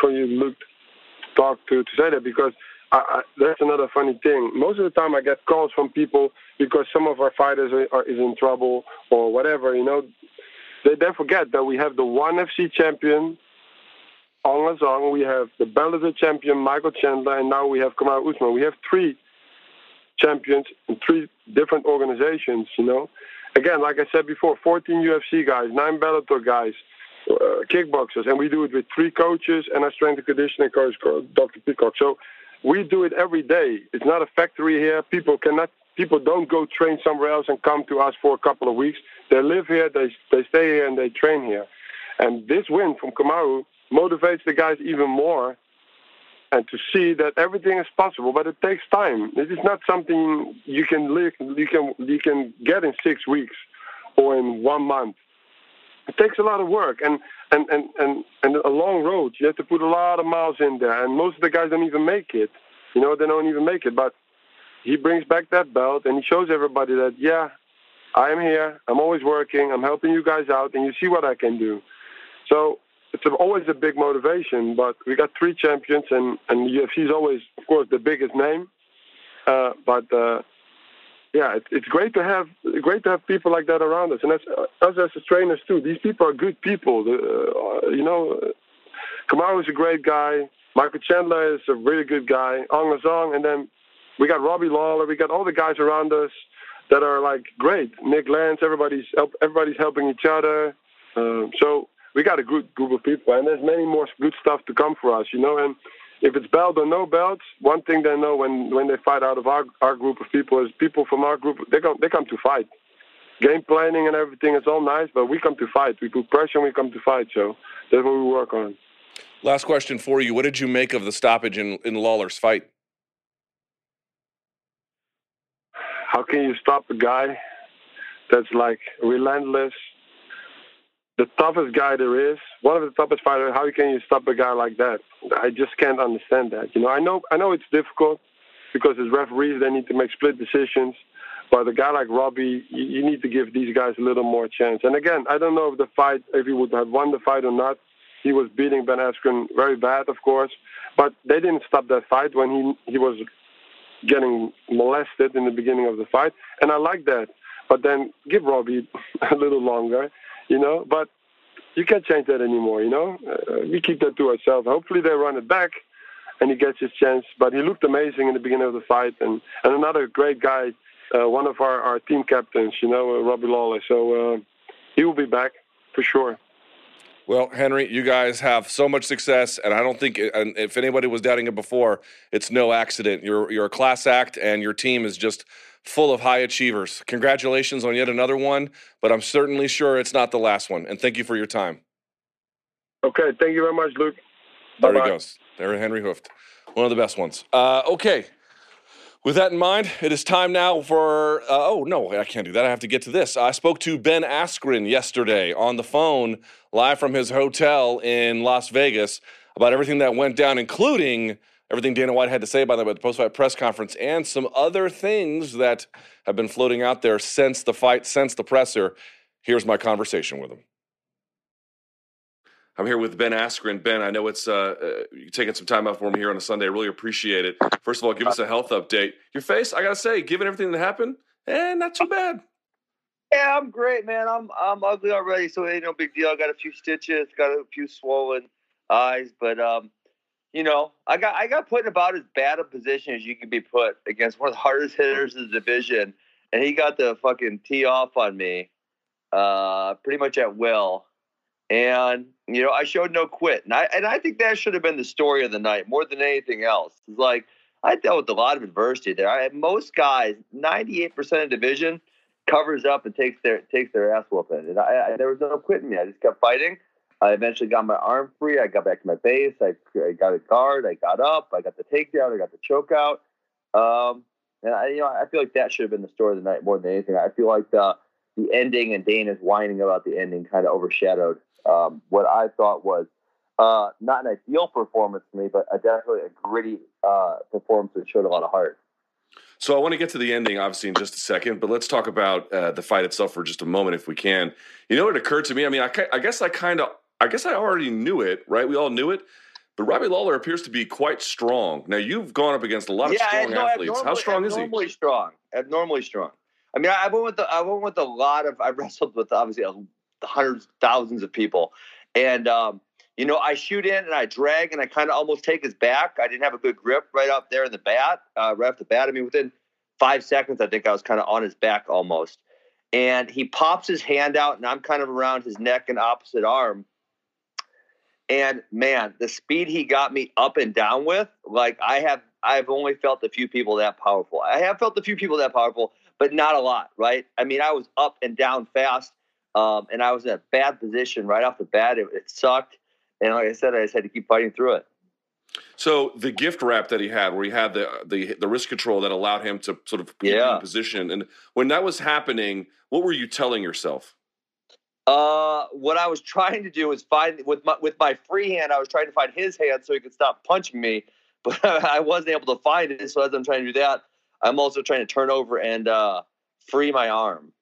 for, you, Luke, to talk to, to say that because I, I, that's another funny thing. Most of the time, I get calls from people because some of our fighters are, are is in trouble or whatever. You know, they they forget that we have the ONE FC champion, Aung Song. We have the Bellator champion, Michael Chandler, and now we have Kamaru Usman. We have three champions in three different organizations. You know, again, like I said before, 14 UFC guys, nine Bellator guys uh, kickboxers, and we do it with three coaches and our strength and conditioning coach, Dr. Peacock. So we do it every day. It's not a factory here. People cannot. People don't go train somewhere else and come to us for a couple of weeks. They live here, they they stay here, and they train here. And this win from Kamaru motivates the guys even more and to see that everything is possible, but it takes time. This is not something you can live, you can you can get in six weeks or in one month. It takes a lot of work and, and, and, and, and a long road. You have to put a lot of miles in there, and most of the guys don't even make it. You know, they don't even make it. But he brings back that belt and he shows everybody that, yeah, I am here. I'm always working. I'm helping you guys out, and you see what I can do. So it's always a big motivation. But we got three champions, and and is always, of course, the biggest name. Uh, but uh, yeah, it, it's great to have great to have people like that around us, and as us as trainers too. These people are good people. Uh, you know, Kamaru is a great guy. Michael Chandler is a really good guy. Aung and then we got Robbie Lawler. We got all the guys around us that are like great. Nik Lentz, everybody's everybody's helping each other. Uh, so we got a good group of people, and there's many more good stuff to come for us, you know. And if it's belt or no belts, one thing they know when when they fight out of our our group of people is people from our group they come they come to fight. Game planning and everything is all nice, but we come to fight. We put pressure and we come to fight. So that's what we work on. Last question for you: What did you make of the stoppage in in Lawler's fight? How can you stop a guy that's like relentless, the toughest guy there is, one of the toughest fighters. How can you stop a guy like that? I just can't understand that. You know, I know, I know it's difficult because as referees they need to make split decisions. But a guy like Robbie, you, you need to give these guys a little more chance. And again, I don't know if the fight, if he would have won the fight or not. He was beating Ben Askren very bad, of course, but they didn't stop that fight when he he was getting molested in the beginning of the fight, and I like that. But then give Robbie a little longer you know. But you can't change that anymore, you know. Uh, we keep that to ourselves. Hopefully they run it back, and he gets his chance. But he looked amazing in the beginning of the fight, and and another great guy, uh, one of our, our team captains, you know, uh, Robbie Lawler. So uh, he will be back for sure. Well, Henri, you guys have so much success, and I don't think, and if anybody was doubting it before, it's no accident. You're you're a class act, and your team is just full of high achievers. Congratulations on yet another one, but I'm certainly sure it's not the last one. And thank you for your time. Okay, thank you very much, Luke. There Bye-bye. he goes. There, Henri Hooft, one of the best ones. Uh, okay. With that in mind, it is time now for. Uh, oh, no, I can't do that. I have to get to this. I spoke to Ben Askren yesterday on the phone, live from his hotel in Las Vegas, about everything that went down, including everything Dana White had to say about the post-fight press conference and some other things that have been floating out there since the fight, since the presser. Here's my conversation with him. I'm here with Ben Askren. Ben, I know it's uh, uh, you taking some time out for me here on a Sunday. I really appreciate it. First of all, give us a health update. Your face, I gotta say, given everything that happened, eh, not too bad. Yeah, I'm great, man. I'm I'm ugly already, so ain't no big deal. I got a few stitches, got a few swollen eyes, but um, you know, I got I got put in about as bad a position as you can be put against one of the hardest hitters in the division, and he got the fucking tee off on me, uh, pretty much at will. And you know, I showed no quit, and I and I think that should have been the story of the night more than anything else. It's like I dealt with a lot of adversity there. I had most guys, ninety eight percent of division covers up and takes their takes their ass whooping, and I, I there was no quitting me. I just kept fighting I eventually got my arm free. I got back to my base. I, I got a guard. I got up. I got the takedown. I got the choke out. Um, and I, you know, I feel like that should have been the story of the night more than anything. I feel like the the ending and Dana's whining about the ending kind of overshadowed um, what I thought was uh, not an ideal performance for me, but a definitely a gritty uh, performance that showed a lot of heart. So I want to get to the ending, obviously, in just a second, but let's talk about uh, the fight itself for just a moment, if we can. You know, it occurred to me. I mean, I, I guess I kind of I guess I already knew it, right? We all knew it. But Robbie Lawler appears to be quite strong. Now you've gone up against a lot of strong no, athletes. How strong is he? Abnormally strong. Abnormally strong. I mean, I went with the, I went with a lot of. I wrestled with obviously hundreds, thousands of people, and um, you know, I shoot in and I drag and I kind of almost take his back. I didn't have a good grip right up there in the bat, uh, right off the bat. I mean, within five seconds, I think I was kind of on his back almost. And he pops his hand out, and I'm kind of around his neck and opposite arm And man, the speed he got me up and down with, like I have, I've only felt a few people that powerful. I have felt a few people that powerful, but not a lot, right? I mean, I was up and down fast, um, and I was in a bad position right off the bat. It, it sucked, and like I said, I just had to keep fighting through it. So the gift wrap that he had, where he had the the the wrist control that allowed him to sort of Yeah. in position, and when that was happening, what were you telling yourself? Uh, what I was trying to do was find with my with my free hand, I was trying to find his hand so he could stop punching me, but I wasn't able to find it. So as I'm trying to do that, I'm also trying to turn over and uh, free my arm,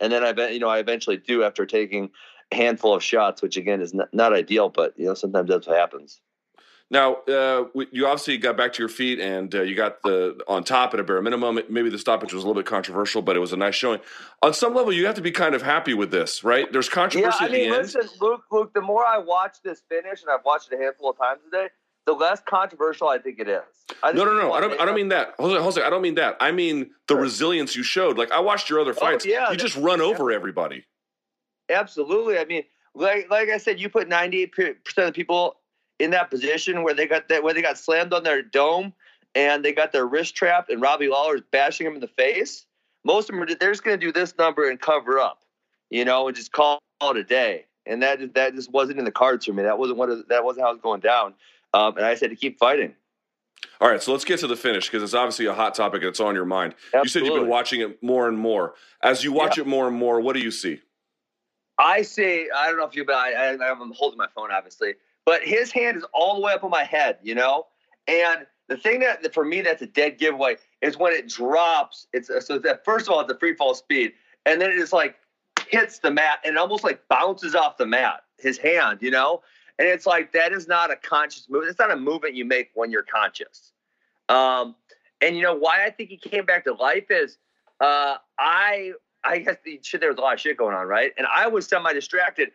and then I you know I eventually do after taking a handful of shots, which again is not, not ideal, but you know sometimes that's what happens. Now, uh, you obviously got back to your feet and uh, you got the on top at a bare minimum. Maybe the stoppage was a little bit controversial, but it was a nice showing. On some level, you have to be kind of happy with this, right? There's Yeah, controversy I at mean, the end. listen, Luke, Luke. The more I watch this finish, and I've watched it a handful of times today, the less controversial I think it is. I No, no, no. I don't. I don't mean that. Jose, Jose, I don't mean that. I mean the Sure. resilience you showed. Like I watched your other Oh, fights. yeah, you just run over everybody. Absolutely. I mean, like like I said, you put ninety eight percent of people in that position where they got that where they got slammed on their dome and they got their wrist trapped, and Robbie Lawler's bashing them in the face. Most of them are they're just going to do this number and cover up, you know, and just call it a day. And that that just wasn't in the cards for me. That wasn't what that wasn't how it was going down. Um, and I said to keep fighting. All right, so let's get to the finish because it's obviously a hot topic and it's on your mind. You said you've been watching it more and more. As you watch it more and more, what do you see? I see. I don't know if you, but I, I, I'm holding my phone, obviously. But his hand is all the way up on my head, you know. And the thing that, for me that's a dead giveaway is when it drops. It's so that first of all, it's a free fall speed, and then it just like hits the mat and almost like bounces off the mat. His hand, you know. And it's like that is not a conscious movement. It's not a movement you make when you're conscious. Um, and you know why I think he came back to life is uh, I I guess the shit there was a lot of shit going on, right? And I was semi distracted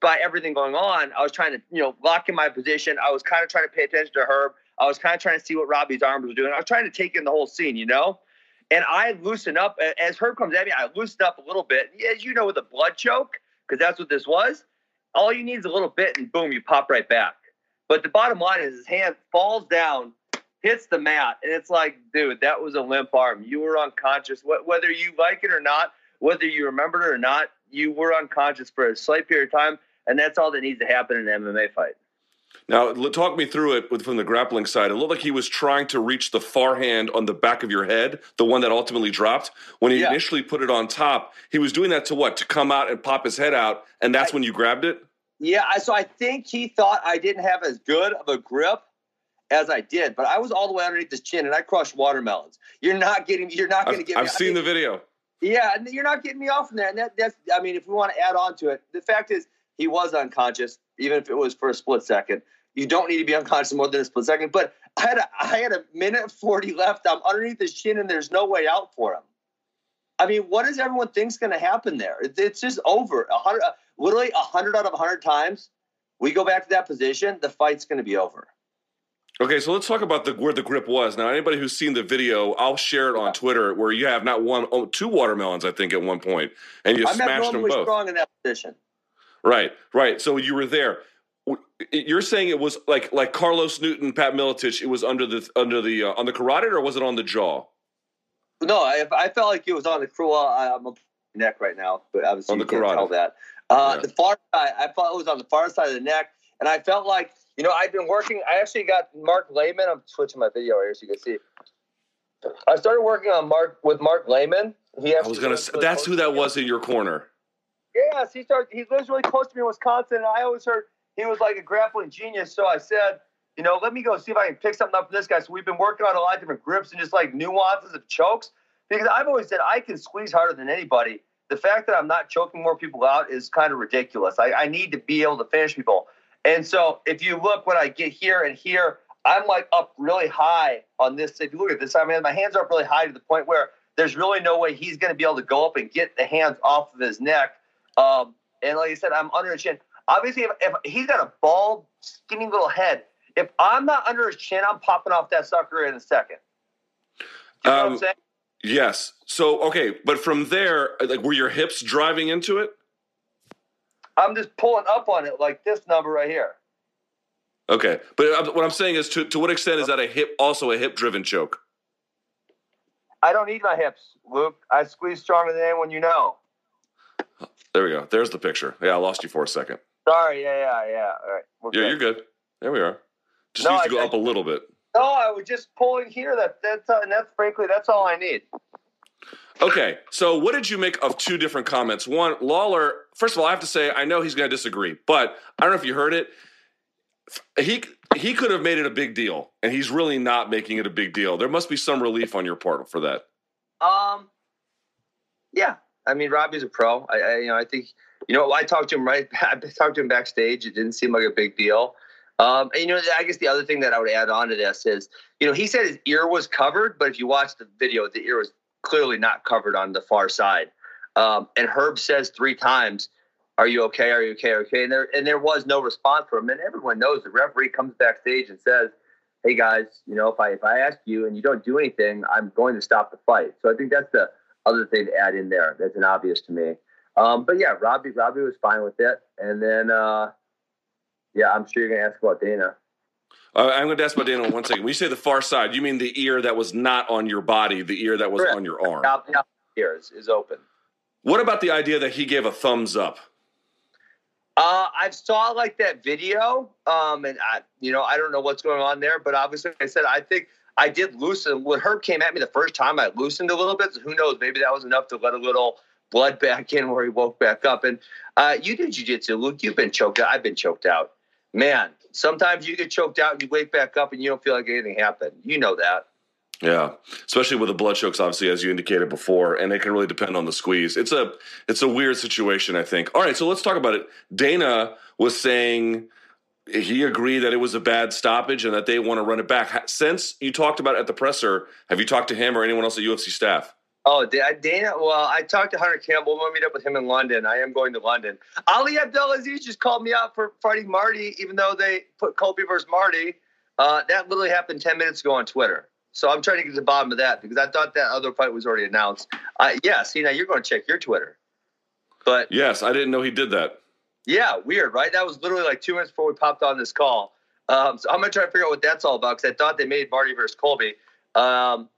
by everything going on. I was trying to, you know, lock in my position. I was kind of trying to pay attention to Herb. I was kind of trying to see what Robbie's arms were doing. I was trying to take in the whole scene, you know? And I loosen up as Herb comes at me. I loosen up a little bit. As you know, with a blood choke, because that's what this was. All you need is a little bit, and boom, you pop right back. But the bottom line is his hand falls down, hits the mat, and it's like, dude, that was a limp arm. You were unconscious. Whether you like it or not, whether you remember it or not, you were unconscious for a slight period of time, and that's all that needs to happen in an MMA fight. Now, talk me through it from the grappling side. It looked like he was trying to reach the far hand on the back of your head, the one that ultimately dropped. When he Yeah. initially put it on top, he was doing that to what? To come out and pop his head out, and that's I- when you grabbed it? Yeah, I, so I think he thought I didn't have as good of a grip as I did, but I was all the way underneath his chin, and I crushed watermelons. You're not getting. You're not going to I've, get. me- I've I seen mean, the video. Yeah, and you're not getting me off from that. And that, that's, I mean, if we want to add on to it, the fact is he was unconscious, even if it was for a split second. You don't need to be unconscious more than a split second. But I had a, I had a minute forty left. I'm underneath his chin, and there's no way out for him. I mean, what does everyone think's going to happen there? It's, it's just over. A hundred, uh, literally a hundred out of a hundred times, we go back to that position, the fight's going to be over. Okay, so let's talk about the where the grip was. Now, anybody who's seen the video, I'll share it on Twitter where you have not one, oh, two watermelons, I think, at one point, and you I'm not smashed them normally both. strong in that position. Right, right. So you were there. You're saying it was like like Carlos Newton, Pat Miletich. It was under the under the uh, on the carotid, or was it on the jaw? No, I, I felt like it was on the cruel. I'm a neck right now, but obviously On the you can't carotid. tell that. Uh, Yeah. The far side, I felt it was on the far side of the neck, and I felt like you know I've been working. I actually got Mark Lehman. I'm switching my video here so you can see. I started working on Mark with Mark Lehman. He I was gonna. lives Say, really that's who that was in your corner. Yes, he started. He lives really close to me in Wisconsin, and I always heard he was like a grappling genius. So I said, you know, let me go see if I can pick something up for this guy. So we've been working on a lot of different grips and just like nuances of chokes because I've always said I can squeeze harder than anybody. The fact that I'm not choking more people out is kind of ridiculous. I, I need to be able to finish people. And so if you look when I get here and here, I'm like up really high on this. If you look at this, I mean, my hands are up really high to the point where there's really no way he's going to be able to go up and get the hands off of his neck. Um, and like I said, I'm under his chin. Obviously, if, if he's got a bald, skinny little head, if I'm not under his chin, I'm popping off that sucker in a second. You know what Um, I'm saying? Yes. So okay, but from there, like, were your hips driving into it? I'm just pulling up on it like this number right here. Okay, but uh, what I'm saying is, to to what extent is that a hip also a hip driven choke? I don't need my hips, Luke. I squeeze stronger than anyone you know. There we go. There's the picture. Yeah, I lost you for a second. Sorry, yeah, yeah, yeah. All right, we're Yeah, good. you're good. There we are. Just No, needs to go I- up a little bit. No, I was just pulling here. That that's uh, and that's frankly that's all I need. Okay, so what did you make of two different comments? One, Lawler. First of all, I have to say I know he's going to disagree, but I don't know if you heard it. He he could have made it a big deal, and he's really not making it a big deal. There must be some relief on your part for that. Um, yeah, I mean Robbie's a pro. I, I you know I think you know I talked to him right. I talked to him backstage. It didn't seem like a big deal. Um, and you know I guess the other thing that I would add on to this is you know he said his ear was covered, but if you watch the video, the ear was clearly not covered on the far side. Um, and Herb says three times, "Are you okay? Are you okay? Okay?" And there and there was no response from him. And everyone knows the referee comes backstage and says, "Hey guys, you know if I if I ask you and you don't do anything, I'm going to stop the fight." So I think that's the other thing to add in there. That's an obvious to me. Um, but yeah, Robbie Robbie was fine with it. And then uh, yeah, I'm sure you're gonna ask about Dana. Uh, I'm going to ask about Dana in one second. When you say the far side, you mean the ear that was not on your body, the ear that was Correct. on your arm. Now, now here is, is open. What about the idea that he gave a thumbs up? Uh, I saw like that video, um, and I, you know, I don't know what's going on there, but obviously, like I said I think I did loosen. When Herb came at me the first time, I loosened a little bit. So who knows? Maybe that was enough to let a little blood back in where he woke back up. And uh, you do jujitsu, Luke. You've been choked out. I've been choked out. Man, sometimes you get choked out and you wake back up and you don't feel like anything happened. You know that. Yeah, especially with the blood chokes, obviously, as you indicated before, and it can really depend on the squeeze. It's a it's a weird situation, I think. All right, so let's talk about it. Dana was saying he agreed that it was a bad stoppage and that they want to run it back. Since you talked about it at the presser, have you talked to him or anyone else at UFC staff? Oh, Dana. Well, I talked to Hunter Campbell. We'll meet up with him in London. I am going to London. Ali Abdelaziz just called me out for fighting Marty, even though they put Colby versus Marty. Uh, that literally happened 10 minutes ago on Twitter. So I'm trying to get to the bottom of that because I thought that other fight was already announced. Uh, yeah, see, now you're going to check your Twitter. But Yes, I didn't know he did that. Yeah, weird, right? That was literally like two minutes before we popped on this call. Um, so I'm gonna try to figure out what that's all about because I thought they made Marty versus Colby. Um,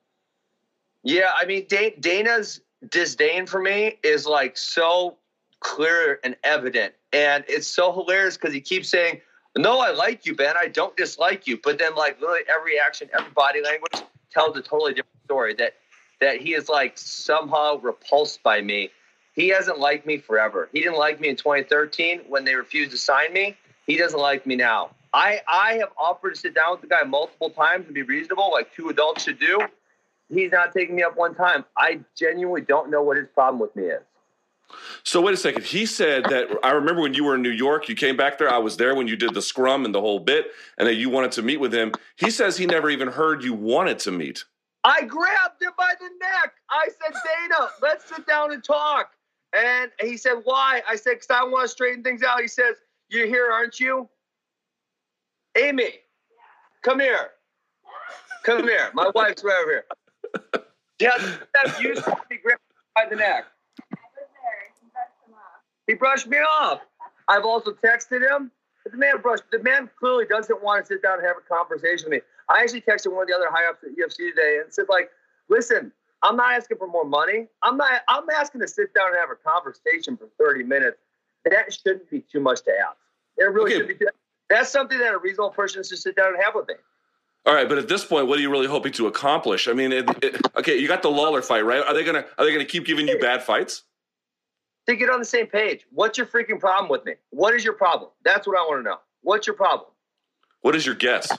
yeah, I mean Da- Dana's disdain for me is like so clear and evident, and it's so hilarious because he keeps saying, "No, I like you, Ben. I don't dislike you," but then like literally every action, every body language tells a totally different story. That that he is like somehow repulsed by me. He hasn't liked me forever. He didn't like me in 2013 when they refused to sign me. He doesn't like me now. I, I have offered to sit down with the guy multiple times and be reasonable, like two adults should do. He's not taking me up one time. I genuinely don't know what his problem with me is. So wait a second. He said that I remember when you were in New York, you came back there. I was there when you did the scrum and the whole bit, and that you wanted to meet with him. He says he never even heard you wanted to meet. I grabbed him by the neck. I said, Dana, let's sit down and talk. And he said, why? I said, because I want to straighten things out. He says, you're here, aren't you? Amy, come here. Come here. My wife's right over here. Yes, you saw me grab by the neck. He brushed me off. I've also texted him. But the man brushed. The man clearly doesn't want to sit down and have a conversation with me. I actually texted one of the other high ups at UFC today and said, like, listen, I'm not asking for more money. I'm not. I'm asking to sit down and have a conversation for 30 minutes. That shouldn't be too much to ask. It really Okay. should be. Too, that's something that a reasonable person should sit down and have with me. All right, but at this point, what are you really hoping to accomplish? I mean, it, it, okay, you got the Lawler fight, right? Are they gonna are they gonna keep giving you bad fights? To get on the same page. What's your freaking problem with me? What is your problem? That's what I want to know. What's your problem? What is your guess?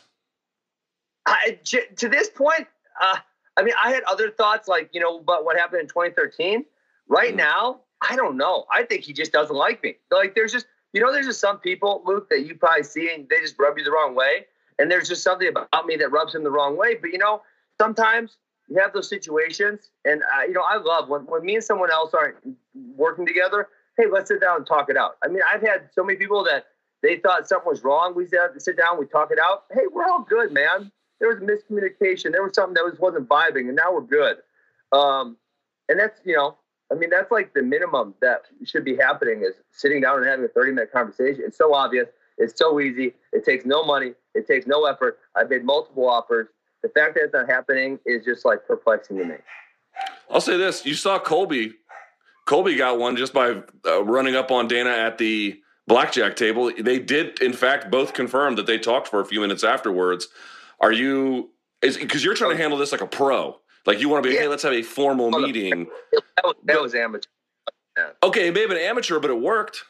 I, to this point, uh, I mean, I had other thoughts like, you know, but what happened in 2013. Right Mhm. now, I don't know. I think he just doesn't like me. Like, there's just, you know, there's just some people, Luke, that you probably see and they just rub you the wrong way. And there's just something about me that rubs him the wrong way. But, you know, sometimes you have those situations. And, uh, you know, I love when, when me and someone else aren't working together, hey, let's sit down and talk it out. I mean, I've had so many people that they thought something was wrong. We sat, sit down, we talk it out. Hey, we're all good, man there was miscommunication. There was something that was wasn't vibing, and now we're good. Um, and that's you know I mean, that's like the minimum that should be happening is sitting down and having a 30 minute conversation. It's so obvious. It's so easy. It takes no money. It takes no effort. I've made multiple offers. The fact that it's not happening is just like perplexing to me. I'll say this: you saw Colby. Colby got one just by uh, running up on Dana at the blackjack table. They did, in fact, both confirm that they talked for a few minutes afterwards. Are you? is Because you're trying to oh. handle this like a pro. Like you want to be, yeah. hey, let's have a formal meeting. That was, that was amateur. Okay, it may have been amateur, but it worked.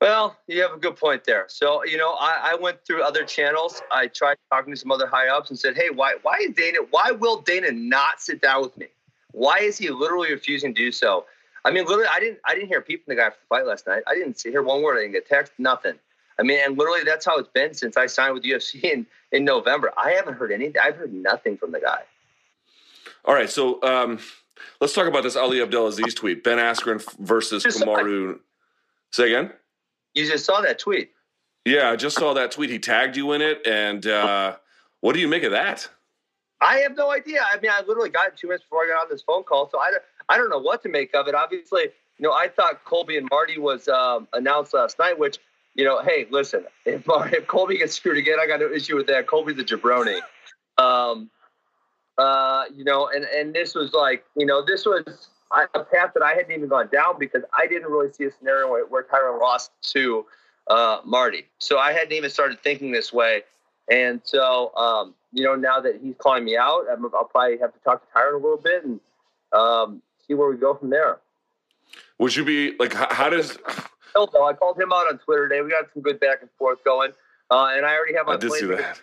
Well, you have a good point there. So, you know, I, I, went through other channels. I tried talking to some other high ups and said, hey, why why is Dana why will Dana not sit down with me? Why is he literally refusing to do so? I mean, literally, I didn't I didn't hear peeping the guy after the fight last night. I didn't hear one word. I didn't get text, nothing. I mean, and literally that's how it's been since I signed with UFC in, in November. I haven't heard anything. I've heard nothing from the guy. All right, so um, let's talk about this Ali Abdelaziz tweet: Ben Askren versus Kamaru. Say again. You just saw that tweet. Yeah, I just saw that tweet. He tagged you in it, and uh, what do you make of that? I have no idea. I mean, I literally got two minutes before I got on this phone call, so I don't, I don't know what to make of it. Obviously, you know, I thought Colby and Marty was um, announced last night, which, you know, hey, listen, if, if Colby gets screwed again, I got no issue with that. Colby's a jabroni. Um, uh, you know, and and this was like, you know, this was a path that I hadn't even gone down because I didn't really see a scenario where, where Tyron lost to uh, Marty. So I hadn't even started thinking this way. And so, um, you know, now that he's calling me out, i will probably have to talk to Tyron a little bit and um, see where we go from there. Would you be like, how, how does? I called him out on Twitter today. We got some good back and forth going, uh, and I already have my. I did see that.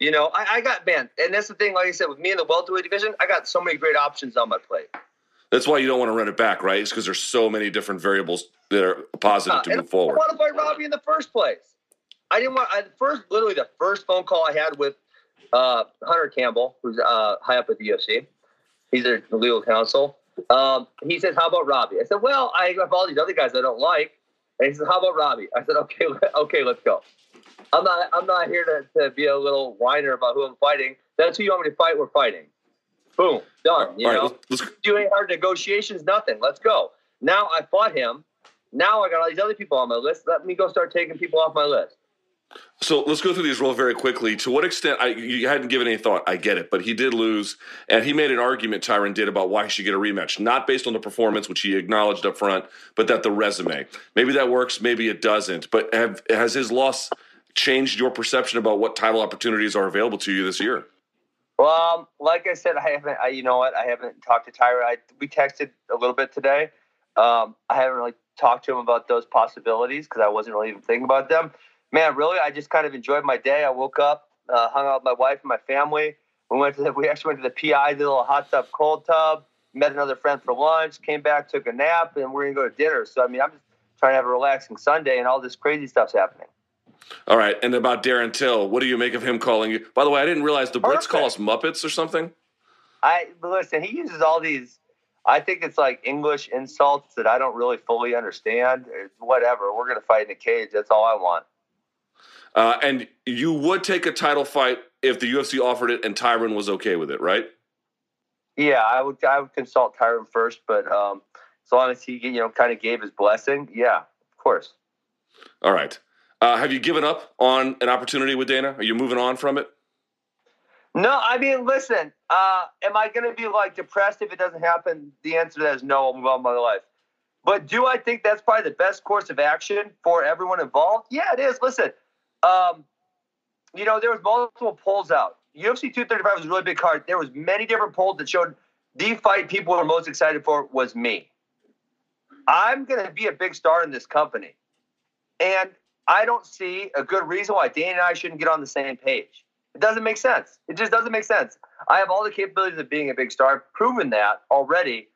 You know, I, I, got man, and that's the thing. Like I said, with me in the welterweight division, I got so many great options on my plate. That's why you don't want to run it back, right? It's because there's so many different variables that are positive uh, to move forward. I want to fight Robbie in the first place. I didn't want. I first, literally, the first phone call I had with uh, Hunter Campbell, who's uh, high up at the UFC. He's a legal counsel. Um, he says, "How about Robbie?" I said, "Well, I have all these other guys I don't like." And he says, "How about Robbie?" I said, "Okay, okay, let's go." I'm not. I'm not here to, to be a little whiner about who I'm fighting. That's who you want me to fight. We're fighting. Boom, done. You all know, right, let's, let's, doing hard negotiations, nothing. Let's go. Now I fought him. Now I got all these other people on my list. Let me go start taking people off my list. So let's go through these real very quickly. To what extent I, you hadn't given any thought? I get it, but he did lose, and he made an argument. Tyron did about why he should get a rematch, not based on the performance, which he acknowledged up front, but that the resume. Maybe that works, maybe it doesn't. But have, has his loss changed your perception about what title opportunities are available to you this year? Well, like I said, I haven't. I, you know what? I haven't talked to Tyron. I, we texted a little bit today. Um, I haven't really talked to him about those possibilities because I wasn't really even thinking about them. Man, really, I just kind of enjoyed my day. I woke up, uh, hung out with my wife and my family. We went to the, we actually went to the PI, did a little hot tub, cold tub. Met another friend for lunch. Came back, took a nap, and we're gonna go to dinner. So I mean, I'm just trying to have a relaxing Sunday, and all this crazy stuff's happening. All right, and about Darren Till, what do you make of him calling you? By the way, I didn't realize the Brits call us Muppets or something. I listen. He uses all these. I think it's like English insults that I don't really fully understand. It's whatever. We're gonna fight in a cage. That's all I want. Uh, and you would take a title fight if the UFC offered it and Tyron was okay with it, right? Yeah, I would. I would consult Tyron first, but um, as long as he, you know, kind of gave his blessing, yeah, of course. All right. Uh, have you given up on an opportunity with Dana? Are you moving on from it? No, I mean, listen. Uh, am I going to be like depressed if it doesn't happen? The answer to that is no. I'll move on with my life. But do I think that's probably the best course of action for everyone involved? Yeah, it is. Listen, um, you know, there was multiple polls out. UFC 235 was a really big card. There was many different polls that showed the fight people were most excited for was me. I'm going to be a big star in this company. And I don't see a good reason why Dana and I shouldn't get on the same page. It doesn't make sense. It just doesn't make sense. I have all the capabilities of being a big star. I've proven that already.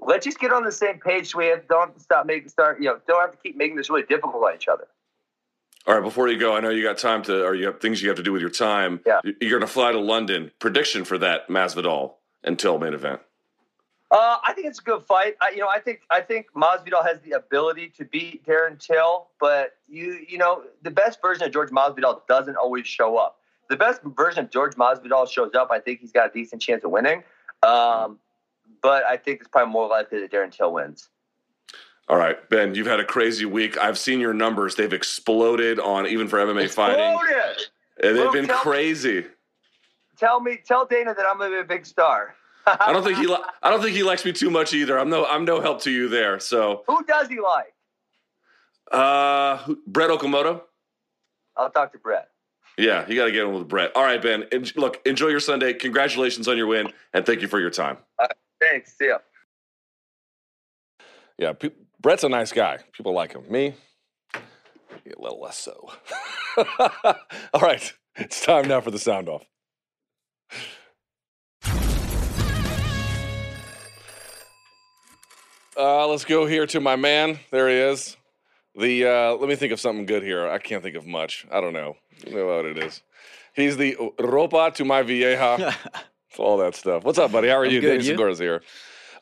Let's just get on the same page so we have, don't stop making start. You know, don't have to keep making this really difficult on each other. All right, before you go, I know you got time to, or you have things you have to do with your time. Yeah. You're going to fly to London. Prediction for that Masvidal until main event. Uh, I think it's a good fight. I, you know, I think I think Masvidal has the ability to beat Darren Till, but you you know the best version of Jorge Masvidal doesn't always show up. The best version of Jorge Masvidal shows up. I think he's got a decent chance of winning. Um, but I think it's probably more likely that Darren Till wins. All right, Ben, you've had a crazy week. I've seen your numbers; they've exploded on even for MMA fighting. Exploded! And they've Well, been tell- crazy. Tell me, tell Dana that I'm gonna be a big star. I don't think he. Li- I don't think he likes me too much either. I'm no. I'm no help to you there. So, Who does he like? uh, who- Brett Okamoto. I'll talk to Brett. Yeah, you got to get in with Brett. All right, Ben. En- look, enjoy your Sunday. Congratulations on your win, and thank you for your time. Thanks. See ya. Yeah, pe- Brett's a nice guy. People like him. Me, a little less so. All right, it's time now for the sound off. Uh, let's go here to my man. There he is. The uh, let me think of something good here. I can't think of much. I don't know. Know what it is. He's the ropa to my vieja. all that stuff. What's up, buddy? How are I'm you? good, you? Segura's here.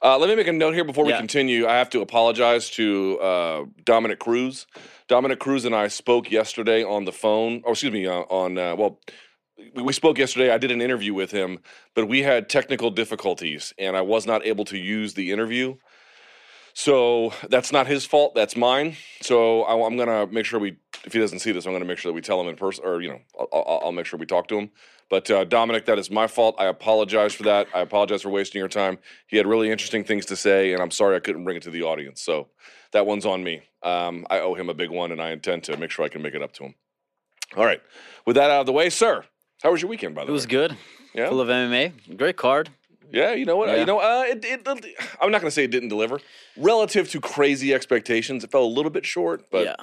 Uh, let me make a note here before we Yeah. continue. I have to apologize to uh, Dominic Cruz. Dominic Cruz and I spoke yesterday on the phone. Or excuse me, uh, on uh, well, we- spoke yesterday. I did an interview with him, but we had technical difficulties, and I was not able to use the interview. So that's not his fault. That's mine. So I, I'm gonna make sure we, if he doesn't see this, I'm gonna make sure that we tell him in person, or you know, I'll, I'll, I'll make sure we talk to him. But uh, Dominic, that is my fault. I apologize for that. I apologize for wasting your time. He had really interesting things to say, and I'm sorry I couldn't bring it to the audience. So that one's on me. Um, I owe him a big one, and I intend to make sure I can make it up to him. All right. With that out of the way, sir, how was your weekend? By the way? It was way, good. Yeah? Full of MMA. Great card. Yeah, you know what? Yeah. You know, uh, it, it, I'm not going to say it didn't deliver. Relative to crazy expectations, it fell a little bit short, but yeah.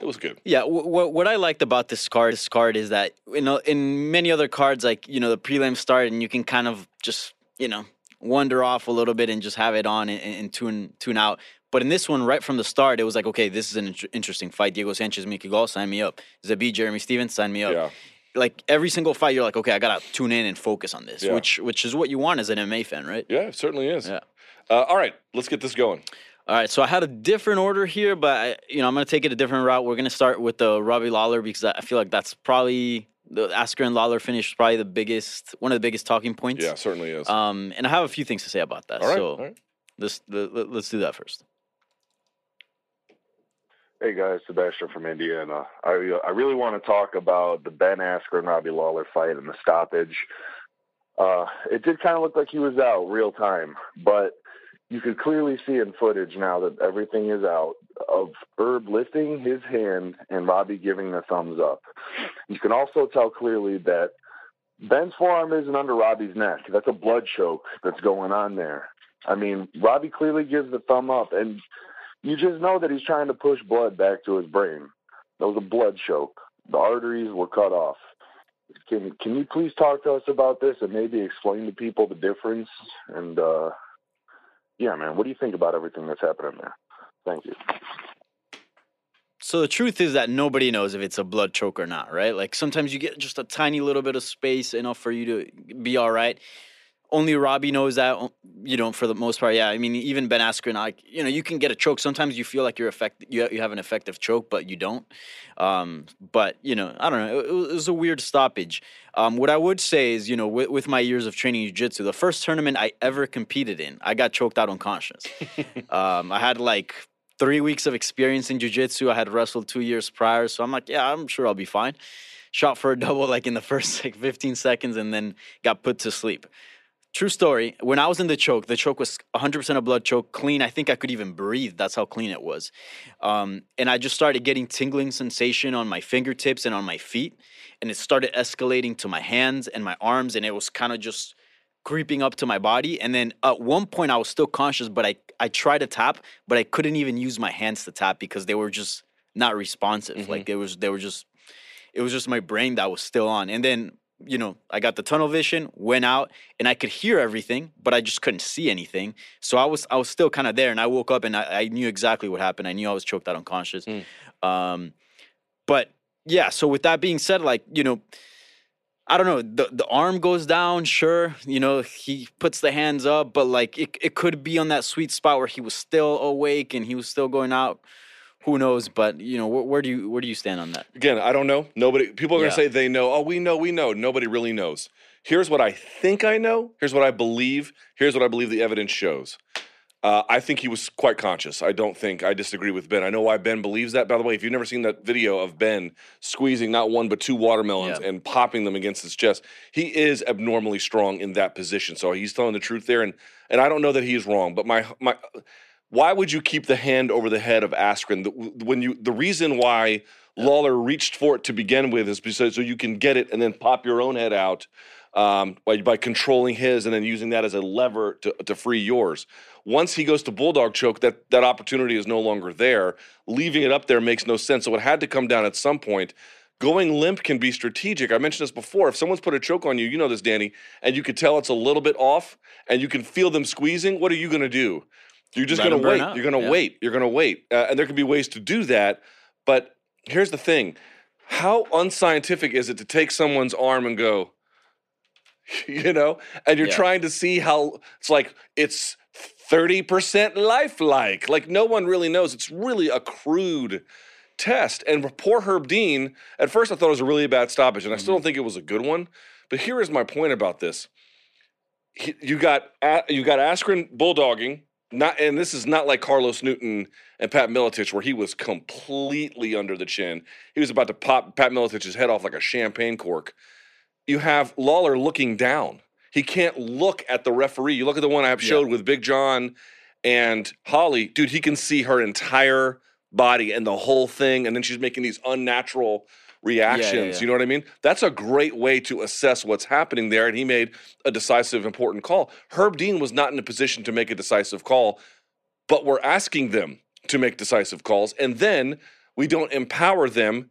It was good. Yeah, what what I liked about this card, this card is that you know in many other cards, like you know the prelim start, and you can kind of just you know wander off a little bit and just have it on and, and tune tune out. But in this one, right from the start, it was like, okay, this is an inter- interesting fight. Diego Sanchez, Mickey Gall, sign me up. Zabit, Jeremy Stephens, sign me up. Yeah. Like every single fight, you're like, okay, I gotta tune in and focus on this, Yeah. which which is what you want as an MMA fan, right? Yeah, it certainly is. Yeah. Uh, all right, let's get this going. All right, so I had a different order here, but I, you know I'm gonna take it a different route. We're gonna start with the Robbie Lawler because I I feel like that's probably the Askren Lawler finish is probably the biggest, one of the biggest talking points. Yeah, certainly is. Um, and I have a few things to say about that. all right. so all right. let's let, let- let's do that first. Hey guys, Sebastian from Indiana. I I really want to talk about the Ben Askren and Robbie Lawler fight and the stoppage. Uh, it did kind of look like he was out real time, but you could clearly see in footage now that everything is out of Herb lifting his hand and Robbie giving the thumbs up. You can also tell clearly that Ben's forearm isn't under Robbie's neck. That's a blood choke that's going on there. I mean, Robbie clearly gives the thumb up, and you just know that he's trying to push blood back to his brain. That was a blood choke. The arteries were cut off. Can can you please talk to us about this and maybe explain to people the difference? And uh, yeah, man, what do you think about everything that's happening there? Thank you. So the truth is that nobody knows if it's a blood choke or not, right? Like sometimes you get just a tiny little bit of space enough for you to be all right. Only Robbie knows that, you know, for the most part. Yeah, I mean, even Ben Askren, like, you know, you can get a choke. Sometimes you feel like you're effect, you, you have an effective choke, but you don't. Um, but you know, I don't know. It, it was a weird stoppage. Um, what I would say is, you know, with, with my years of training jiu-jitsu, the first tournament I ever competed in, I got choked out unconscious. um, I had like three weeks of experience in jiu-jitsu. I had wrestled two years prior, so I'm like, yeah, I'm sure I'll be fine. Shot for a double like in the first like 15 seconds, and then got put to sleep. True story. When I was in the choke, the choke was 100% a blood choke, clean. I think I could even breathe. That's how clean it was. Um, and I just started getting tingling sensation on my fingertips and on my feet, and it started escalating to my hands and my arms, and it was kind of just creeping up to my body. And then at one point, I was still conscious, but I I tried to tap, but I couldn't even use my hands to tap because they were just not responsive. Like they was they were just it was just my brain that was still on. And then you know I got the tunnel vision, went out, and I could hear everything, but I just couldn't see anything. So I was I was still kind of there, and I woke up and I, I knew exactly what happened. I knew I was choked out unconscious. Um, but yeah, so with that being said, like you know. I don't know. The the arm goes down, sure. You know, he puts the hands up, but like it, it could be on that sweet spot where he was still awake and he was still going out. Who knows? But you know, where, where do you where do you stand on that? Again, I don't know. Nobody. People are Yeah. to say they know. Oh, we know. We know. Nobody really knows. Here's what I think I know. Here's what I believe. Here's what I believe the evidence shows. Uh, I think he was quite conscious. I don't think I disagree with Ben. I know why Ben believes that. By the way, if you've never seen that video of Ben squeezing not one but two watermelons Yeah. and popping them against his chest, he is abnormally strong in that position. So he's telling the truth there, and and I don't know that he's wrong. But my my, why would you keep the hand over the head of Askren? The, when you the reason why Lawler reached for it to begin with is because so you can get it and then pop your own head out um, by, by controlling his and then using that as a lever to, to free yours. Once he goes to bulldog choke, that that opportunity is no longer there. Leaving it up there makes no sense. So it had to come down at some point. Going limp can be strategic. I mentioned this before. If someone's put a choke on you, you know this, Danny, and you could tell it's a little bit off, and you can feel them squeezing. What are you going to do? You're just going to wait. You're going to yeah. wait. You're going to wait. Uh, and there can be ways to do that. But here's the thing: how unscientific is it to take someone's arm and go, you know, and you're Yeah. trying to see how it's like it's 30% lifelike. Like no one really knows. It's really a crude test. And poor Herb Dean, at first I thought it was a really bad stoppage, and I still don't think it was a good one. But here is my point about this. He- You got you got Askren bulldogging, not and this is not like Carlos Newton and Pat Miletich where he was completely under the chin. He was about to pop Pat Miletich's head off like a champagne cork you have Lawler looking down. He can't look at the referee. You look at the one I have showed with Big John and Holly, dude, he can see her entire body and the whole thing. And then she's making these unnatural reactions. yeah. You know what I mean? That's a great way to assess what's happening there. And he made a decisive, important call. Herb Dean was not in a position to make a decisive call, but we're asking them to make decisive calls. And then we don't empower them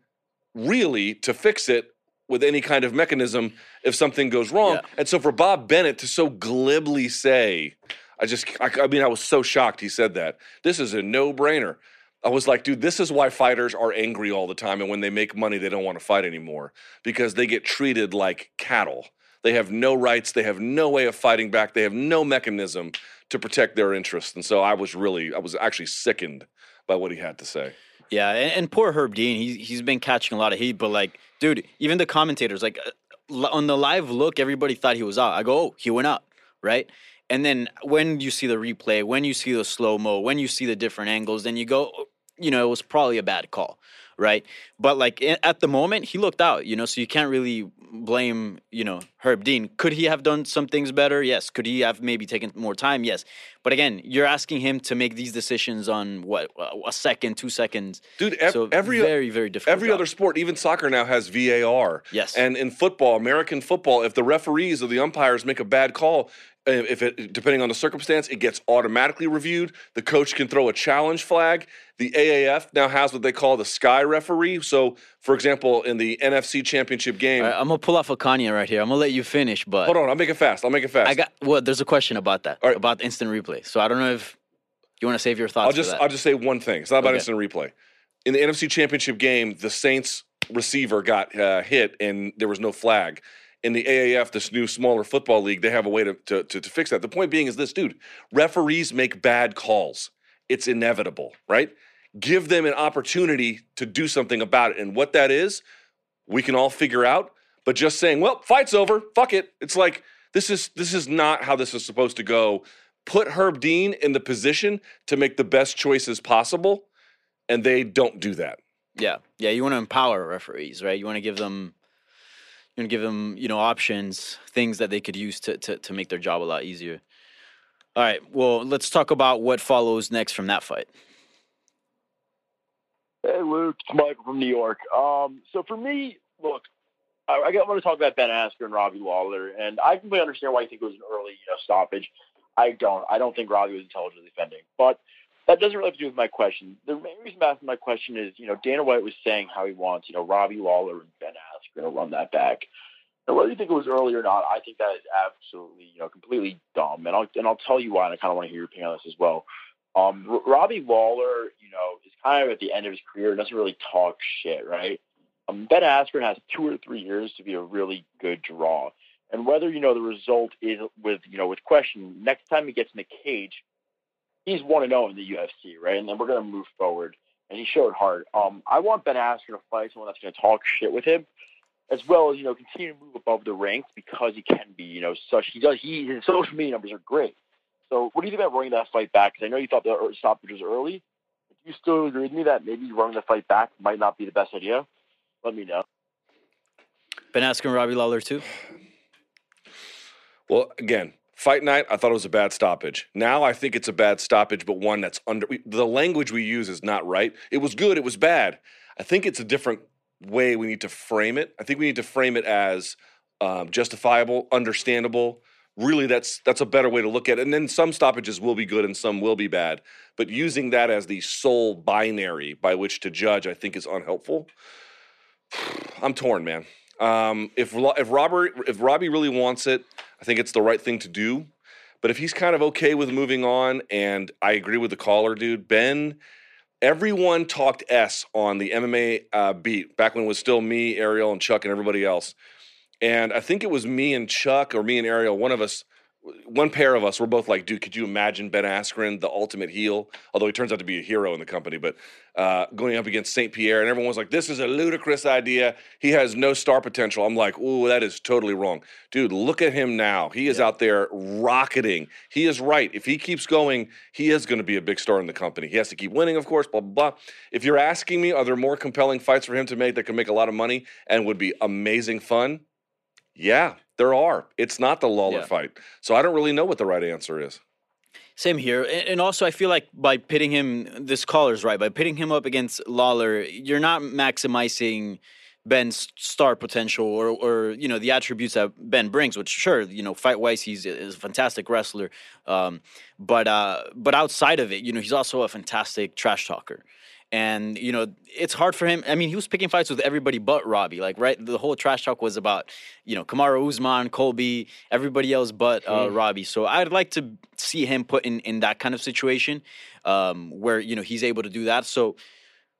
really to fix it with any kind of mechanism if something goes wrong. Yeah. And so for Bob Bennett to so glibly say, I just, I, I mean, I was so shocked he said that. This is a no brainer. I was like, dude, this is why fighters are angry all the time. And when they make money, they don't want to fight anymore because they get treated like cattle. They have no rights. They have no way of fighting back. They have no mechanism to protect their interests. And so I was really, I was actually sickened by what he had to say. Yeah, and, and poor Herb Dean, he's he's been catching a lot of heat, but like, dude, even the commentators, like, uh, on the live look, everybody thought he was out. I go, oh, he went out, right? And then when you see the replay, when you see the slow mo, when you see the different angles, then you go, "Oh, you know, it was probably a bad call, right? But like at the moment, he looked out, you know, so you can't really blame, you know, Herb Dean. Could he have done some things better? Yes. Could he have maybe taken more time? Yes. But again, you're asking him to make these decisions on what a second, two seconds. Dude, ev- so every very, very difficult. Every job. other sport, even soccer now has VAR. Yes. And in football, American football, if the referees or the umpires make a bad call, if it depending on the circumstance, it gets automatically reviewed. The coach can throw a challenge flag. The AAF now has what they call the sky referee. So, for example, in the NFC Championship game, right, I'm gonna pull off a Kanye right here. I'm gonna let you finish, but hold on, I'll make it fast. I'll make it fast. I got well. There's a question about that right. about instant replay. So I don't know if you want to save your thoughts. I'll just that. I'll just say one thing. It's not about Okay. instant replay. In the NFC Championship game, the Saints receiver got uh, hit and there was no flag. In the AAF, this new smaller football league, they have a way to, to, to, to fix that. The point being is this, dude, referees make bad calls. It's inevitable, right? Give them an opportunity to do something about it. And what that is, we can all figure out. But just saying, well, fight's over, fuck it. It's like this is this is not how this is supposed to go. Put Herb Dean in the position to make the best choices possible, and they don't do that. Yeah, yeah. You want to empower referees, right? You want to give them, to give them, you know, options, things that they could use to, to to make their job a lot easier. All right. Well, let's talk about what follows next from that fight. Hey, Luke, it's Michael from New York. Um, so for me, look, I, I want to talk about Ben Askren and Robbie Lawler, and I completely understand why you think it was an early you know, stoppage. I don't. I don't think Robbie was intelligently defending, but that doesn't really have to do with my question. The main reason I'm asking my question is, you know, Dana White was saying how he wants, you know, Robbie Lawler and Ben Askren to run that back. And whether you think it was early or not, I think that is absolutely, you know, completely dumb. And I'll and I'll tell you why. And I kind of want to hear your opinion on this as well. Um, R- Robbie Lawler, you know, is kind of at the end of his career. And doesn't really talk shit, right? Um, ben Askren has two or three years to be a really good draw. And whether you know the result is with you know with question, next time he gets in the cage, he's one and zero in the UFC, right? And then we're gonna move forward. And he showed heart. Um, I want Ben Askren to fight someone that's gonna talk shit with him. As well as you know continue to move above the ranks because he can be you know such he does he his social media numbers are great. So what do you think about running that fight back? Because I know you thought the stoppage was early. Do you still agree with me that maybe running the fight back might not be the best idea? Let me know. Ben Askren Robbie Lawler too. Well, again, fight night, I thought it was a bad stoppage. Now I think it's a bad stoppage, but one that's under the language we use is not right. It was good, it was bad. I think it's a different way we need to frame it. I think we need to frame it as um, justifiable, understandable. Really, that's that's a better way to look at it. And then some stoppages will be good and some will be bad. But using that as the sole binary by which to judge, I think, is unhelpful. I'm torn, man. Um, if if Robert if Robbie really wants it, I think it's the right thing to do. But if he's kind of okay with moving on, and I agree with the caller, dude, Ben everyone talked S on the MMA uh, beat back when it was still me, Ariel, and Chuck, and everybody else. And I think it was me and Chuck, or me and Ariel, one of us one pair of us were both like, dude, could you imagine Ben Askren, the ultimate heel? Although he turns out to be a hero in the company, but uh, going up against St. Pierre, and everyone was like, this is a ludicrous idea. He has no star potential. I'm like, ooh, that is totally wrong. Dude, look at him now. He is yeah. out there rocketing. He is right. If he keeps going, he is going to be a big star in the company. He has to keep winning, of course, blah, blah, blah. If you're asking me, are there more compelling fights for him to make that can make a lot of money and would be amazing fun? Yeah, there are. It's not the Lawler yeah. fight. So I don't really know what the right answer is. Same here. And also, I feel like by pitting him, this caller's right, by pitting him up against Lawler, you're not maximizing Ben's star potential or, or you know, the attributes that Ben brings, which sure, you know, fight wise, he's is a fantastic wrestler. Um, but, uh, but outside of it, you know, he's also a fantastic trash talker and you know it's hard for him. I mean, he was picking fights with everybody but Robbie. Like, right, the whole trash talk was about you know Kamaru Usman, Colby, everybody else but uh. Robbie. So I'd like to see him put in in that kind of situation um, where you know he's able to do that. So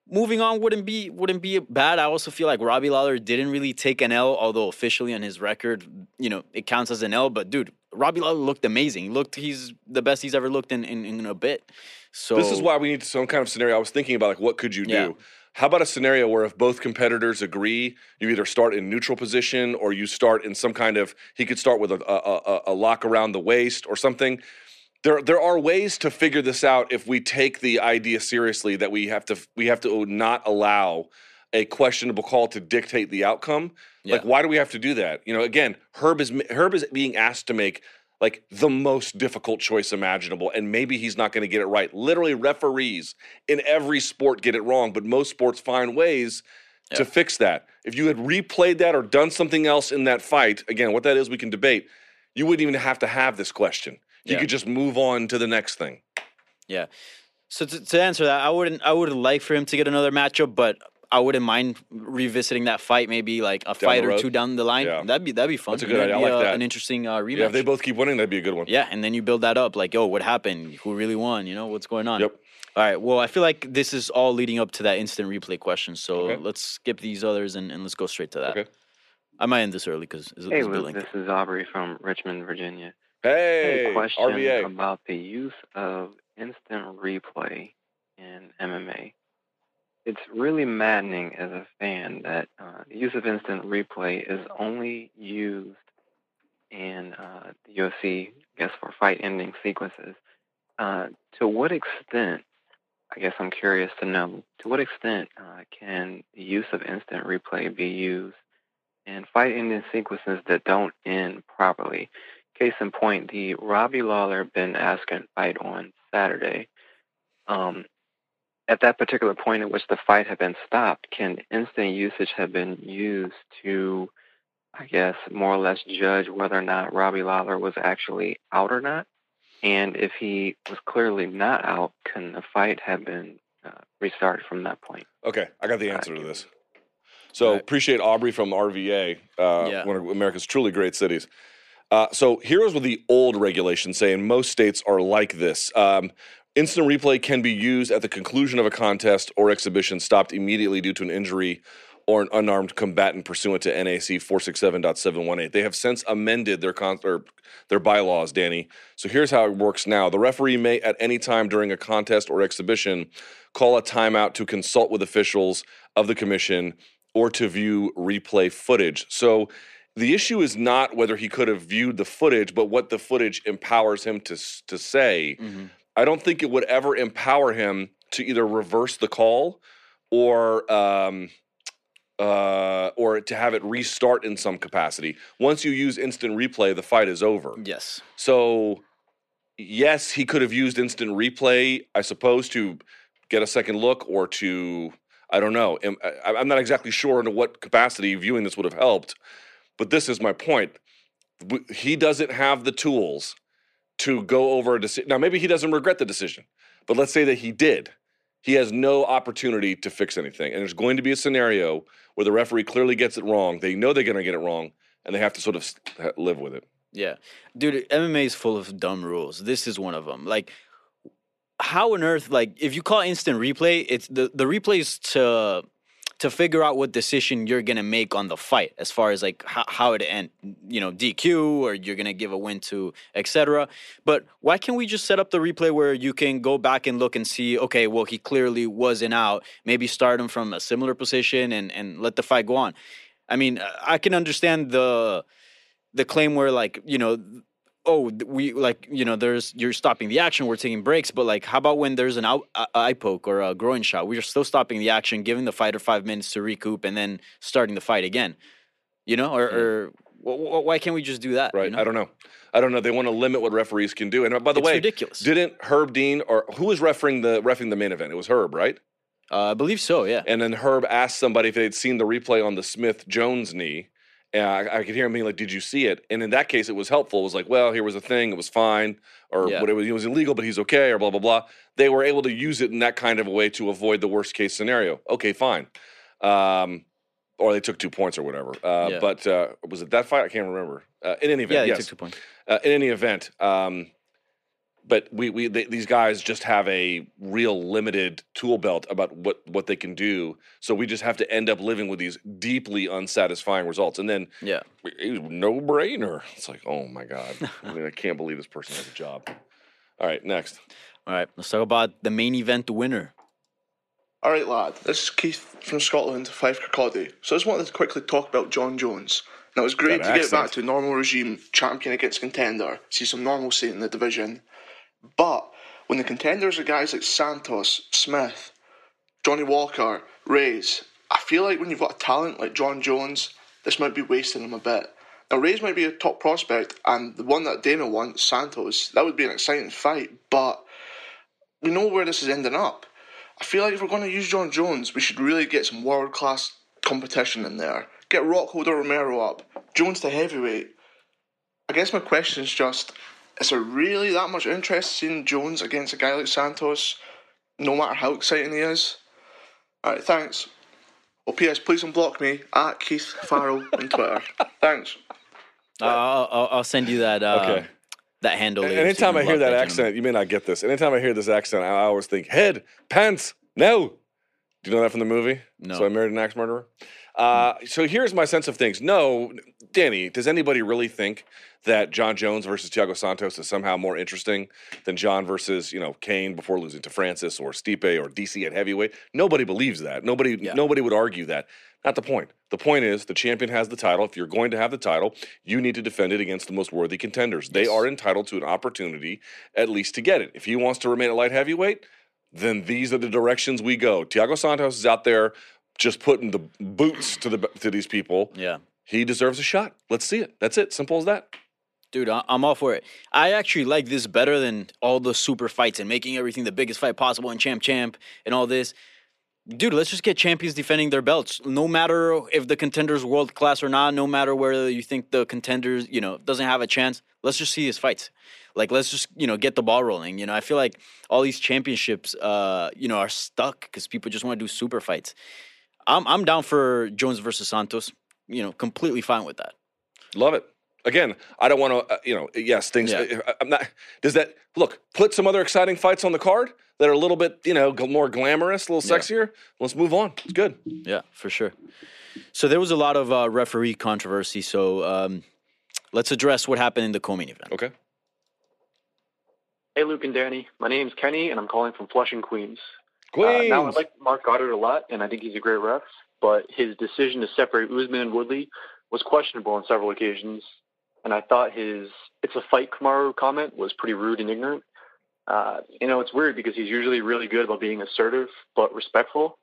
moving on wouldn't be wouldn't be bad. I also feel like Robbie Lawler didn't really take an L, although officially on his record, you know, it counts as an L. But dude, Robbie Lawler looked amazing. He looked he's the best he's ever looked in in, in a bit. So this is why we need some kind of scenario. I was thinking about like what could you do? Yeah. How about a scenario where if both competitors agree, you either start in neutral position or you start in some kind of he could start with a, a, a, a lock around the waist or something. There, there are ways to figure this out if we take the idea seriously that we have to we have to not allow a questionable call to dictate the outcome. Yeah. Like, why do we have to do that? You know, again, Herb is Herb is being asked to make like the most difficult choice imaginable and maybe he's not going to get it right literally referees in every sport get it wrong but most sports find ways yeah. to fix that if you had replayed that or done something else in that fight again what that is we can debate you wouldn't even have to have this question you yeah. could just move on to the next thing yeah so to, to answer that i wouldn't i would like for him to get another matchup but I wouldn't mind revisiting that fight, maybe like a down fight or two down the line. Yeah. That'd be that'd be fun. That's a good idea. I like a, that. An interesting uh, rematch. Yeah, if they both keep winning, that'd be a good one. Yeah, and then you build that up, like, oh, what happened? Who really won? You know, what's going on? Yep. All right. Well, I feel like this is all leading up to that instant replay question. So okay. let's skip these others and, and let's go straight to that. Okay. I might end this early because hey, Luke, this is Aubrey from Richmond, Virginia. Hey, hey question RVA. about the use of instant replay in MMA it's really maddening as a fan that uh, the use of instant replay is only used in uh, the UFC, I guess, for fight-ending sequences. Uh, to what extent, I guess I'm curious to know, to what extent uh, can the use of instant replay be used in fight-ending sequences that don't end properly? Case in point, the Robbie Lawler Ben Askren fight on Saturday. Um, at that particular point at which the fight had been stopped, can instant usage have been used to, I guess, more or less judge whether or not Robbie Lawler was actually out or not? And if he was clearly not out, can the fight have been uh, restarted from that point? Okay, I got the answer to this. So right. appreciate Aubrey from RVA, uh, yeah. one of America's truly great cities. Uh, so here's what the old regulations say, and most states are like this. Um, Instant replay can be used at the conclusion of a contest or exhibition stopped immediately due to an injury or an unarmed combatant pursuant to NAC 467.718. They have since amended their con- their bylaws, Danny. So here's how it works now. The referee may at any time during a contest or exhibition call a timeout to consult with officials of the commission or to view replay footage. So the issue is not whether he could have viewed the footage, but what the footage empowers him to to say. Mhm. I don't think it would ever empower him to either reverse the call or um, uh, or to have it restart in some capacity. Once you use instant replay, the fight is over. Yes. So, yes, he could have used instant replay, I suppose, to get a second look or to, I don't know. I- I'm not exactly sure into what capacity viewing this would have helped, but this is my point. He doesn't have the tools to go over a decision. Now, maybe he doesn't regret the decision, but let's say that he did. He has no opportunity to fix anything. And there's going to be a scenario where the referee clearly gets it wrong. They know they're going to get it wrong, and they have to sort of live with it. Yeah, dude, MMA is full of dumb rules. This is one of them. Like, how on earth? Like, if you call instant replay, it's the the replay is to to figure out what decision you're gonna make on the fight, as far as like how, how it end. You know, DQ or you're gonna give a win to, etc. But why can't we just set up the replay where you can go back and look and see? Okay, well, he clearly wasn't out. Maybe start him from a similar position and and let the fight go on. I mean, I can understand the the claim where like you know oh we like you know there's you're stopping the action we're taking breaks but like how about when there's an out, eye poke or a groin shot we're still stopping the action giving the fighter five minutes to recoup and then starting the fight again you know or, or wh- wh- why can't we just do that Right. I don't know. I don't know. They want to limit what referees can do. And uh, by the It's way, ridiculous. Didn't Herb Dean or who was refereeing the refing the main event? It was Herb, right? uh, i believe so yeah And then Herb asked somebody if they'd seen the replay on the Smith Jones knee. And I, I could hear him being like, "Did you see it?" And in that case, it was helpful. It was like, "Well, here was a thing. It was fine, or Yeah. what it was, it was illegal, but he's okay, or blah blah blah." They were able to use it in that kind of a way to avoid the worst case scenario. Okay, fine. Um, or they took two points or whatever. Uh, Yeah. But uh, was it that fight? I can't remember. Uh, in any event, yeah yes. took two points Uh, in any event, um, but we we they, these guys just have a real limited tool belt about what what they can do. So we just have to end up living with these deeply unsatisfying results, and then yeah no brainer. It's like, oh my god, I, mean, I can't believe this person has a job. All right, next. all right let's talk about the main event winner All right, lad. This is Keith from Scotland, Fife Kirkcaldy. So I just wanted to quickly talk about Jon Jones. Now it's great That to get back accent. to normal regime, champion against contender, see some normalcy in the division. But when the contenders are guys like Santos, Smith, Johnny Walker, Reyes, I feel like when you've got a talent like Jon Jones, this might be wasting him a bit. Now Reyes might be a top prospect, and the one that Dana wants, Santos, that would be an exciting fight. But we know where this is ending up. I feel like if we're going to use Jon Jones, we should really get some world class competition in there. Get Rockhold or Romero up, Jones to heavyweight. I guess my question is just is there really that much interest in Jones against a guy like Santos, no matter how exciting he is? Alright, thanks. Oh, P.S. Please unblock me at Keith Farrell on Twitter. Thanks. Uh, I'll, I'll, I'll send you that uh, Okay. that handle And later so anytime I hear block that gentleman. accent, you may not get this. Anytime I hear this accent, I always think head, pants, no. Do you know that from the movie? No. So I married an axe murderer. Uh, so here's my sense of things. No, Danny, does anybody really think that Jon Jones versus Thiago Santos is somehow more interesting than Jon versus you know Cain before losing to Francis or Stipe or DC at heavyweight? Nobody believes that. Nobody nobody would argue that. Not the point. The point is the champion has the title. If you're going to have the title, you need to defend it against the most worthy contenders. They are entitled to an opportunity at least to get it. If he wants to remain at light heavyweight, then these are the directions we go. Thiago Santos is out there just putting the boots to the to these people. Yeah. He deserves a shot. Let's see it. That's it. Simple as that. Dude, I'm all for it. I actually like this better than all the super fights and making everything the biggest fight possible and champ champ and all this. Dude, let's just get champions defending their belts. No matter if the contender's world class or not, no matter whether you think the contenders, you know, doesn't have a chance, let's just see his fights. Like let's just, you know, get the ball rolling. You know, I feel like all these championships uh, you know, are stuck because people just want to do super fights. I'm I'm down for Jones versus Santos. You know, completely fine with that. Love it. Again, I don't want to, uh, you know, yes, things. Yeah. I, I'm not. Does that look? Put some other exciting fights on the card that are a little bit, you know, g- more glamorous, a little Yeah. sexier. Let's move on. It's good. Yeah, for sure. So there was a lot of uh, referee controversy. So um, let's address what happened in the co-main event. Okay. Hey, Luke and Danny. My name's Kenny, and I'm calling from Flushing, Queens. Queens. Uh, now, I like Marc Goddard a lot, and I think he's a great ref. But his decision to separate Usman and Woodley was questionable on several occasions. And I thought his "it's a fight, Kamaru" comment was pretty rude and ignorant. Uh, you know, it's weird because he's usually really good about being assertive but respectful.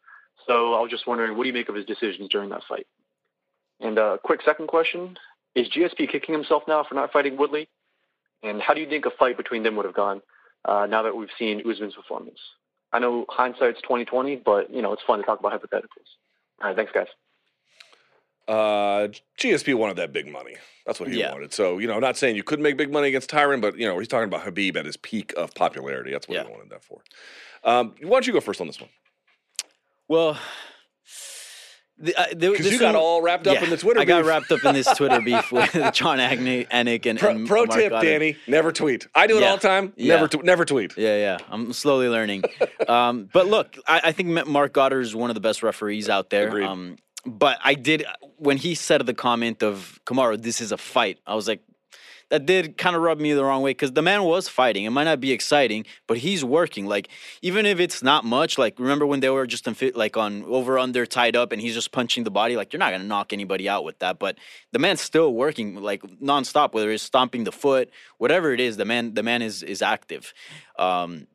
So I was just wondering, what do you make of his decisions during that fight? And a uh, quick second question: Is GSP kicking himself now for not fighting Woodley? And how do you think a fight between them would have gone uh, now that we've seen Usman's performance? I know hindsight's 2020, but you know it's fun to talk about hypotheticals. All right, thanks, guys. Uh, GSP wanted that big money. That's what he Yeah. wanted. So you know, not saying you couldn't make big money against Tyron, but you know, he's talking about Khabib at his peak of popularity. That's what he wanted that for. Um, why don't you go first on this one? Well, the, uh, there- 'Cause this you got one- all wrapped up in the Twitter I got wrapped up in this Twitter beef with John Agnick, Anik and, Pro, and pro Marc tip, Goddard. Danny: never tweet. I do it Yeah. all the time. Yeah. Never, t- never tweet. Yeah, yeah. I'm slowly learning. um, but look, I, I think Marc Goddard is one of the best referees out there. Um, but I did when he said the comment of Kamaru, "This is a fight." I was like, that did kind of rub me the wrong way because the man was fighting. It might not be exciting, but he's working. Like even if it's not much, like remember when they were just in fit, like on over under tied up, and he's just punching the body. Like you're not gonna knock anybody out with that. But the man's still working like nonstop, whether it's stomping the foot, whatever it is. The man, the man is is active. Um,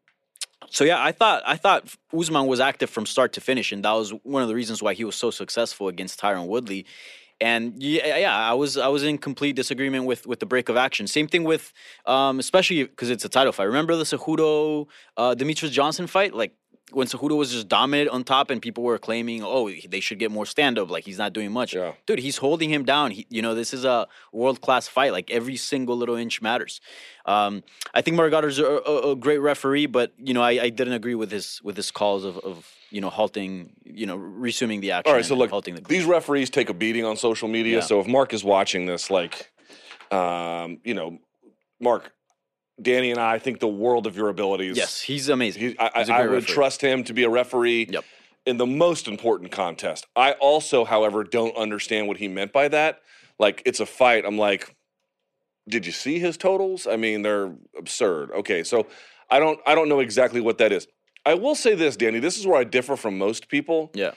so yeah, I thought I thought Usman was active from start to finish, and that was one of the reasons why he was so successful against Tyron Woodley. And yeah, yeah, I was I was in complete disagreement with with the break of action. Same thing with, um, especially because it's a title fight. Remember the Cejudo uh, Demetrious Johnson fight? Like when Cejudo was just dominant on top, and people were claiming, oh, they should get more stand up. Like he's not doing much. Dude, he's holding him down. He, you know, this is a world class fight. Like every single little inch matters. Um, I think Marc Goddard's a, a, a great referee, but you know, I, I didn't agree with his with his calls of, of you know halting, you know, resuming the action. All right, so look, halting the these referees take a beating on social media. Yeah. So if Marc is watching this, like, um, you know, Marc, Danny and I think the world of your abilities. Yes, he's amazing. He, I, He's I, I would referee. trust him to be a referee in the most important contest. I also, however, don't understand what he meant by that. Like, it's a fight. I'm like, did you see his totals? I mean, they're absurd. Okay, so I don't, I don't know exactly what that is. I will say this, Danny. This is where I differ from most people. Yeah.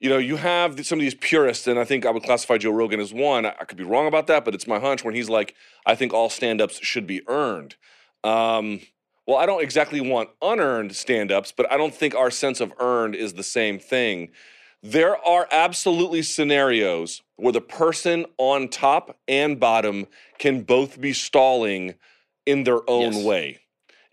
You know, you have some of these purists, and I think I would classify Joe Rogan as one. I could be wrong about that, but it's my hunch when he's like, I think all stand ups should be earned. Um, well, I don't exactly want unearned stand ups, but I don't think our sense of earned is the same thing. There are absolutely scenarios where the person on top and bottom can both be stalling in their own way.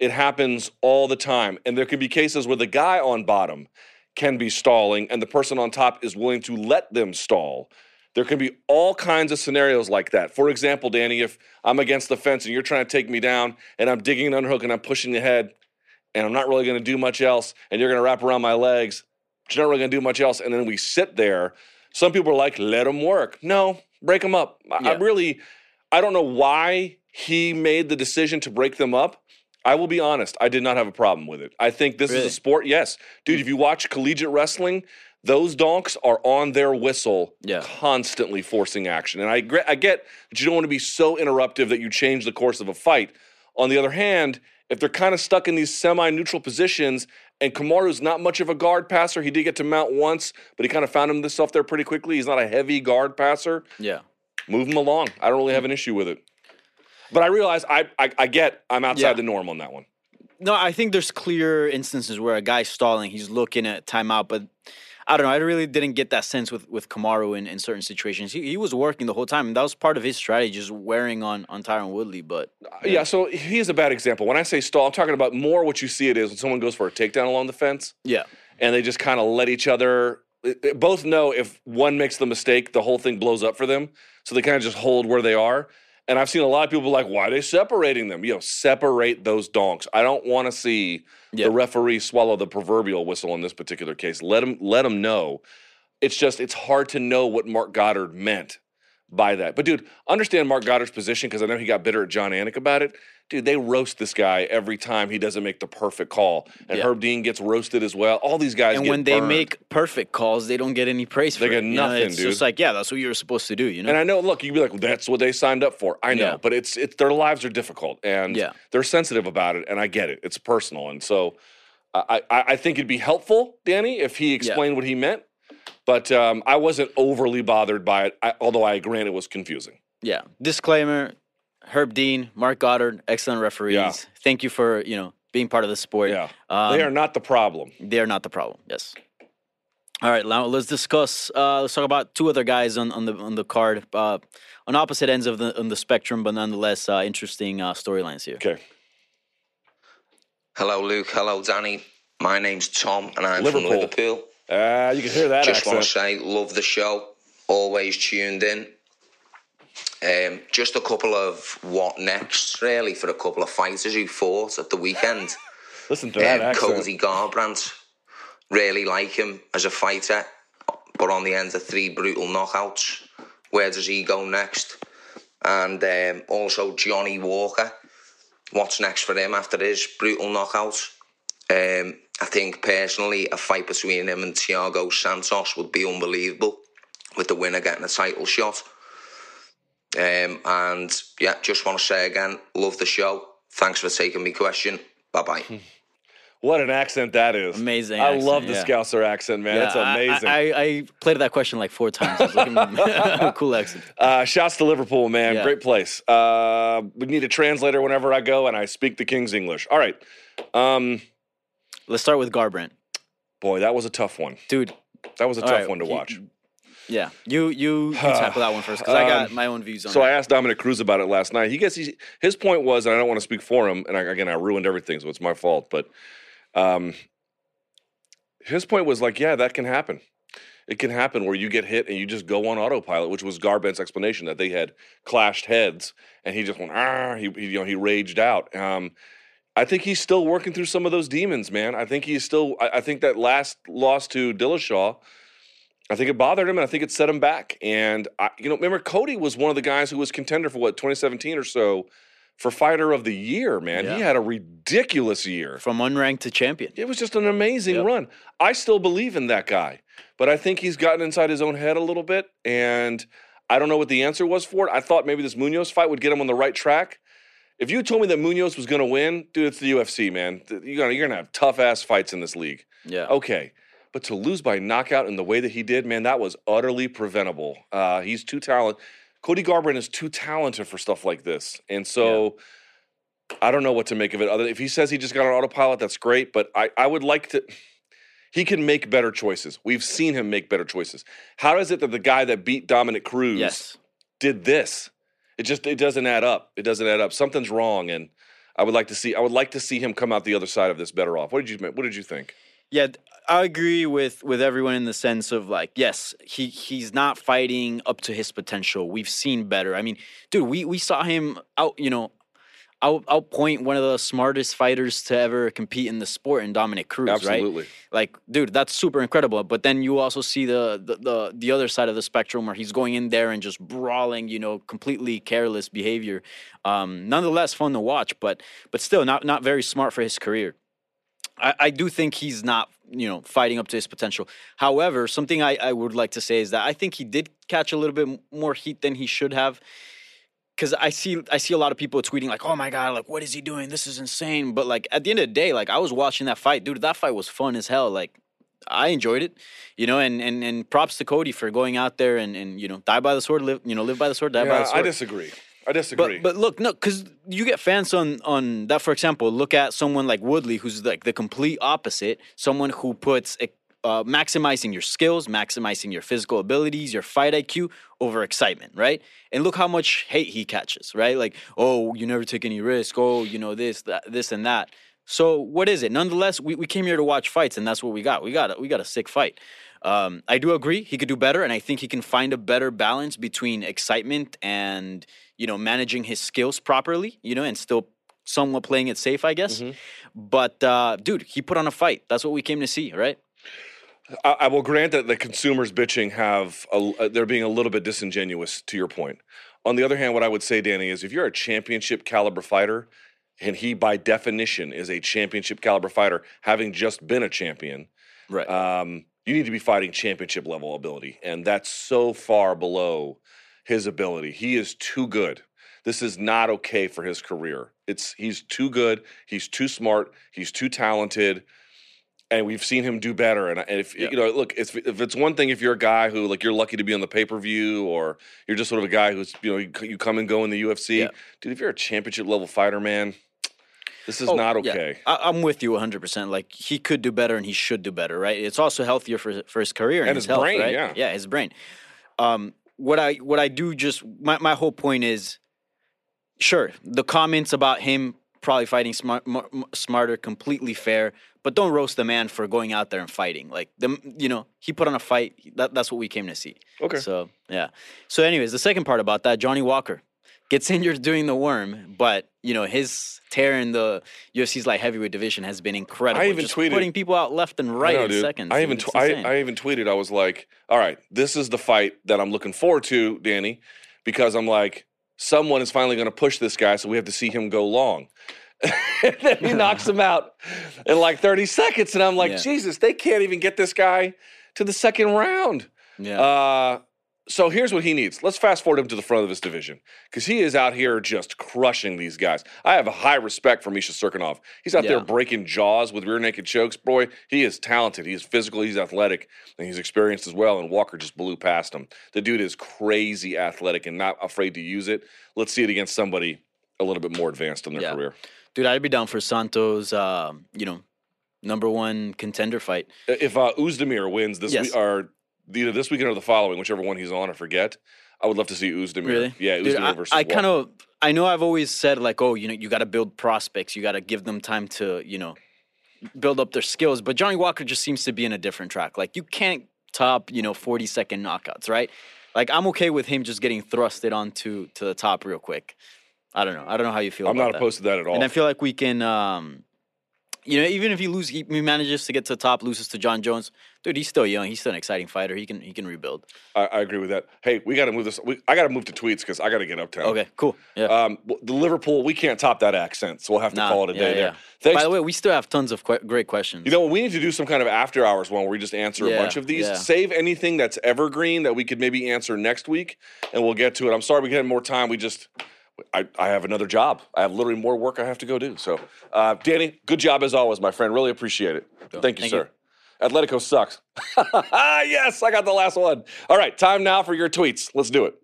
It happens all the time. And there can be cases where the guy on bottom can be stalling and the person on top is willing to let them stall. There can be all kinds of scenarios like that. For example, Danny, if I'm against the fence and you're trying to take me down and I'm digging an underhook and I'm pushing ahead and I'm not really going to do much else and you're going to wrap around my legs, but you're not really going to do much else. And then we sit there. Some people are like, let them work. No, break them up. I- I really, I don't know why he made the decision to break them up. I will be honest, I did not have a problem with it. I think this is a sport. Yes. Dude, hmm. if you watch collegiate wrestling, those donks are on their whistle constantly forcing action. And I, I get that you don't want to be so interruptive that you change the course of a fight. On the other hand, if they're kind of stuck in these semi neutral positions, and Kamaru's not much of a guard passer, he did get to mount once, but he kind of found himself there pretty quickly. He's not a heavy guard passer. Yeah. Move him along. I don't really have an issue with it. But I realize I, I, I get I'm outside Yeah. the norm on that one. No, I think there's clear instances where a guy's stalling, he's looking at timeout, but I don't know. I really didn't get that sense with with Kamaru in, in certain situations. He, he was working the whole time, and that was part of his strategy, just wearing on on Tyron Woodley. But uh, Yeah. so he's a bad example. When I say stall, I'm talking about more what you see it is when someone goes for a takedown along the fence. Yeah. And they just kind of let each other it- it- both know if one makes the mistake, the whole thing blows up for them. So they kind of just hold where they are. And I've seen a lot of people like, why are they separating them? You know, separate those donks. I don't want to see the referee swallow the proverbial whistle in this particular case. Let him let him know. It's just it's hard to know what Marc Goddard meant by that. But dude, understand Marc Goddard's position because I know he got bitter at Jon Anik about it. Dude, they roast this guy every time he doesn't make the perfect call, and Yeah. Herb Dean gets roasted as well. All these guys and when they burned. make perfect calls, they don't get any praise They for get it. you know? nothing, it's dude. just like, yeah, that's what you were supposed to do. You know. And I know, look, you'd be like, well, that's what they signed up for. I know, Yeah. but it's it's their lives are difficult and Yeah. they're sensitive about it, and I get it. It's personal, and so I I, I think it'd be helpful, Danny, if he explained what he meant. But um, I wasn't overly bothered by it, I, although I grant it was confusing. Yeah. Disclaimer: Herb Dean, Marc Goddard, excellent referees. Yeah. Thank you for you know being part of the sport. Yeah. Um, they are not the problem. They are not the problem. Yes. All right, now let's discuss. Uh, let's talk about two other guys on, on the on the card, uh, on opposite ends of the on the spectrum, but nonetheless uh, interesting uh, storylines here. Okay. Hello, Luke. Hello, Danny. My name's Tom, and I'm Liverpool. from Liverpool. Ah, you can hear that Just want to say, love the show. Always tuned in. Um, just a couple of what next, really, for a couple of fighters who fought at the weekend. Listen to that Um, accent. Cody Garbrandt, really like him as a fighter, but on the end of three brutal knockouts. Where does he go next? And um, also Johnny Walker, what's next for him after his brutal knockouts? Um, I think personally, a fight between him and Thiago Santos would be unbelievable, with the winner getting a title shot. Um, and yeah, just want to say again, love the show. Thanks for taking me question. Bye bye. What an accent that is. Amazing. I accent, love the yeah. Scouser accent, man. Yeah, it's amazing. I, I, I played that question like four times. I was cool accent. Uh, shouts to Liverpool, man. Yeah. Great place. Uh, we need a translator whenever I go, and I speak the King's English. All right. Um, Let's start with Garbrandt. Boy, that was a tough one, dude. That was a tough right, one to watch. Yeah, you you, you tackle that one first because I got Um, my own views on So it. I asked Dominic Cruz about it last night. He gets he, his point was, and I don't want to speak for him, and I, again I ruined everything, so it's my fault. But um, his point was like, yeah, that can happen. It can happen where you get hit and you just go on autopilot, which was Garbrandt's explanation that they had clashed heads, and he just went ah, he, he you know he raged out. Um, I think he's still working through some of those demons, man. I think he's still. I, I think that last loss to Dillashaw. I think it bothered him, and I think it set him back. And I, you know, remember Cody was one of the guys who was contender for what 2017 or so for fighter of the year. Man, Yeah. he had a ridiculous year from unranked to champion. It was just an amazing run. I still believe in that guy, but I think he's gotten inside his own head a little bit, and I don't know what the answer was for it. I thought maybe this Munhoz fight would get him on the right track. If you told me that Munhoz was going to win, dude, it's the UFC, man. You're gonna you're gonna have tough ass fights in this league. Yeah. Okay. But to lose by knockout in the way that he did, man, that was utterly preventable. Uh, he's too talented. Cody Garbrandt is too talented for stuff like this, and so I don't know what to make of it. Other if he says he just got on autopilot, that's great. But I, I would like to. He can make better choices. We've seen him make better choices. How is it that the guy that beat Dominic Cruz Yes. did this? It just it doesn't add up. It doesn't add up. Something's wrong, and I would like to see I would like to see him come out the other side of this better off. What did you What did you think? Yeah, I agree with with everyone in the sense of like, yes, he he's not fighting up to his potential. We've seen better. I mean, dude, we we saw him out, you know, out outpoint one of the smartest fighters to ever compete in the sport in Dominic Cruz, Absolutely. right? Like, dude, that's super incredible. But then you also see the, the the the other side of the spectrum where he's going in there and just brawling, you know, completely careless behavior. Um, nonetheless, fun to watch, but but still not not very smart for his career. I, I do think he's not, you know, fighting up to his potential. However, something I, I would like to say is that I think he did catch a little bit more heat than he should have. Cause I see I see a lot of people tweeting like, "Oh my god, like what is he doing? This is insane." But like at the end of the day, like I was watching that fight, dude. That fight was fun as hell. Like I enjoyed it, you know. And and and props to Cody for going out there and and you know die by the sword, live you know live by the sword, die by the sword. I disagree. I disagree. But but look, no, because you get fans on on that. For example, look at someone like Woodley, who's like the complete opposite. Someone who puts uh, maximizing your skills, maximizing your physical abilities, your fight IQ over excitement, right? And look how much hate he catches, right? Like, oh, you never take any risk. Oh, you know this, that, this, and that. So what is it? Nonetheless, we, we came here to watch fights, and that's what we got. We got a, we got a sick fight. Um, I do agree he could do better, and I think he can find a better balance between excitement and you know managing his skills properly, you know, and still somewhat playing it safe, I guess. But uh, dude, he put on a fight. That's what we came to see, right? I, I will grant that the consumers bitching have a, uh, they're being a little bit disingenuous to your point. On the other hand, what I would say, Danny, is if you're a championship caliber fighter, and he by definition is a championship caliber fighter, having just been a champion, right? Um, you need to be fighting championship level ability, and that's so far below his ability. He is too good. This is not okay for his career. It's he's too good. He's too smart. He's too talented and we've seen him do better. And, if you know, look, if, if it's one thing if you're a guy who like you're lucky to be on the pay per view, or you're just sort of a guy who's you know you, you come and go in the UFC, dude. If you're a championship level fighter, man, this is Oh, not yeah. okay. I, I'm with you 100. percent Like he could do better and he should do better, right? It's also healthier for for his career and, And his, his health, brain, right? yeah. yeah, his brain. Um, what I what I do just my my whole point is, sure, the comments about him probably fighting smart, mo- smarter, completely fair, but don't roast the man for going out there and fighting. Like the you know he put on a fight. That, that's what we came to see. Okay. So yeah. So anyways, the second part about that, Johnny Walker gets injured doing the worm, but you know his tear in the UFC's light heavyweight division has been incredible. I even Just tweeted- putting people out left and right I know, in dude. seconds. I even tw- I. I even tweeted. I was like, "All right, this is the fight that I'm looking forward to, Danny," because I'm like, someone is finally going to push this guy, so we have to see him go long. And then he knocks him out in like 30 seconds, and I'm like, Yeah. Jesus, they can't even get this guy to the second round. Yeah. Uh, so here's what he needs. Let's fast forward him to the front of this division because he is out here just crushing these guys. I have a high respect for Misha Cirkunov. He's out there breaking jaws with rear naked chokes. Boy, he is talented. He is physical. He's athletic, and he's experienced as well. And Walker just blew past him. The dude is crazy athletic and not afraid to use it. Let's see it against somebody a little bit more advanced in their Yeah. career. Dude, I'd be down for Santos. Um, you know, number one contender fight. If uh, Oezdemir wins this Yes. week, or either this weekend or the following, whichever one he's on, I forget. I would love to see Oezdemir. Really? Yeah, Oezdemir Dude, I, versus I kind of, I know I've always said like, oh, you know, you got to build prospects. You got to give them time to, you know, build up their skills. But Johnny Walker just seems to be in a different track. Like you can't top, you know, 40 second knockouts, right? Like I'm okay with him just getting thrusted onto to the top real quick. I don't know. I don't know how you feel. About it. I'm not that. opposed to that at all. And I feel like we can, um, you know, even if he loses, he manages to get to the top, loses to Jon Jones, dude, he's still young. He's still an exciting fighter. He can he can rebuild. I, I agree with that. Hey, we got to move this. We, I got to move to tweets because I got to get uptown. Okay, cool. Yeah. Um, the Liverpool, we can't top that accent, so we'll have to Nah, call it a yeah, day yeah. there. Thanks. By the way, we still have tons of que- great questions. you know, we need to do some kind of after hours one where we just answer a bunch of these. yeah. Save anything that's evergreen that we could maybe answer next week, and we'll get to it. I'm sorry we had more time. We just, I, I have another job. I have literally more work I have to go do. So, uh, Danny, good job as always, my friend. Really appreciate it. Thank you, Thank sir. Atletico sucks. Ah, yes, I got the last one. All right, time now for your tweets. Let's do it.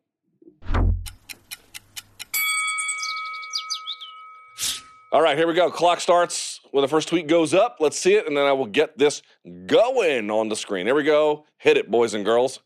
All right, here we go. Clock starts when the first tweet goes up. Let's see it, and then I will get this going on the screen. Here we go. Hit it, boys and girls.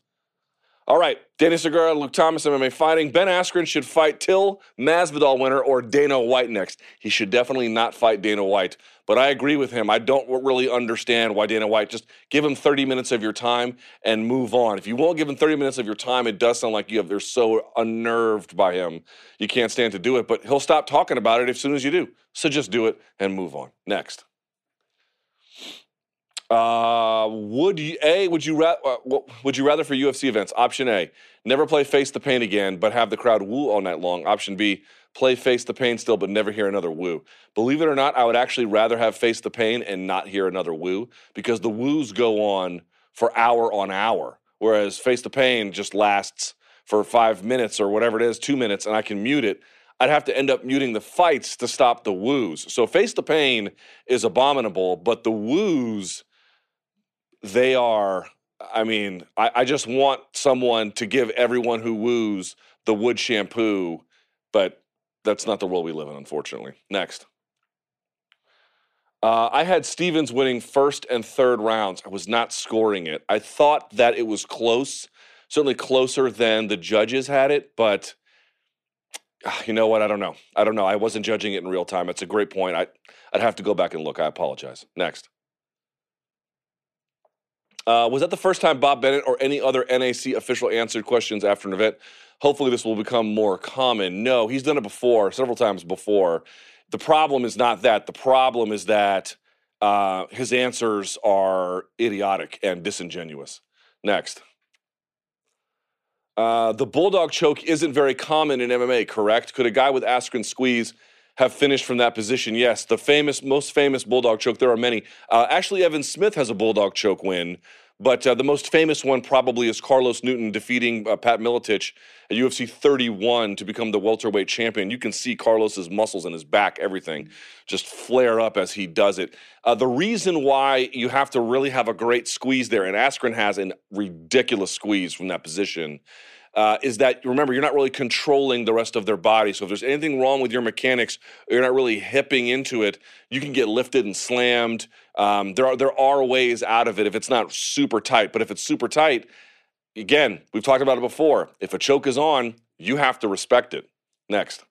All right, Danny Segura, Luke Thomas, MMA fighting. Ben Askren should fight Till Masvidal winner or Dana White next. He should definitely not fight Dana White. But I agree with him. I don't really understand why Dana White just give him 30 minutes of your time and move on. If you won't give him 30 minutes of your time, it does sound like you have they're so unnerved by him. You can't stand to do it, but he'll stop talking about it as soon as you do. So just do it and move on. Next. Uh, would you a would you ra- uh, would you rather for UFC events? Option A, never play Face the Pain again, but have the crowd woo all night long. Option B, play Face the Pain still, but never hear another woo. Believe it or not, I would actually rather have Face the Pain and not hear another woo because the woos go on for hour on hour, whereas Face the Pain just lasts for five minutes or whatever it is, two minutes, and I can mute it. I'd have to end up muting the fights to stop the woos. So Face the Pain is abominable, but the woos they are i mean I, I just want someone to give everyone who woos the wood shampoo but that's not the world we live in unfortunately. Next. Uh, i had Stephens winning first and third rounds. I was not scoring it. I thought that it was close certainly closer than the judges had it but ah, you know what? I don't know. I don't know. I wasn't judging it in real time. It's a great point. I, i'd have to go back and look. I apologize. Next uh, was that the first time Bob Bennett or any other NAC official answered questions after an event? Hopefully, this will become more common. No, he's done it before, several times before. The problem is not that. The problem is that uh, his answers are idiotic and disingenuous. Next. Uh, the bulldog choke isn't very common in MMA, correct? Could a guy with Askren squeeze have finished from that position? Yes. The famous, most famous bulldog choke, there are many. Uh, Ashley Evans Smith has a bulldog choke win, But uh, the most famous one probably is Carlos Newton defeating uh, Pat Miletich at UFC 31 to become the welterweight champion. You can see Carlos's muscles and his back, everything, just flare up as he does it. Uh, the reason why you have to really have a great squeeze there, and Askren has a ridiculous squeeze from that position, uh, is that remember you're not really controlling the rest of their body. So if there's anything wrong with your mechanics, you're not really hipping into it. You can get lifted and slammed. Um, there are there are ways out of it if it's not super tight. But if it's super tight, again, we've talked about it before. If a choke is on, you have to respect it. Next.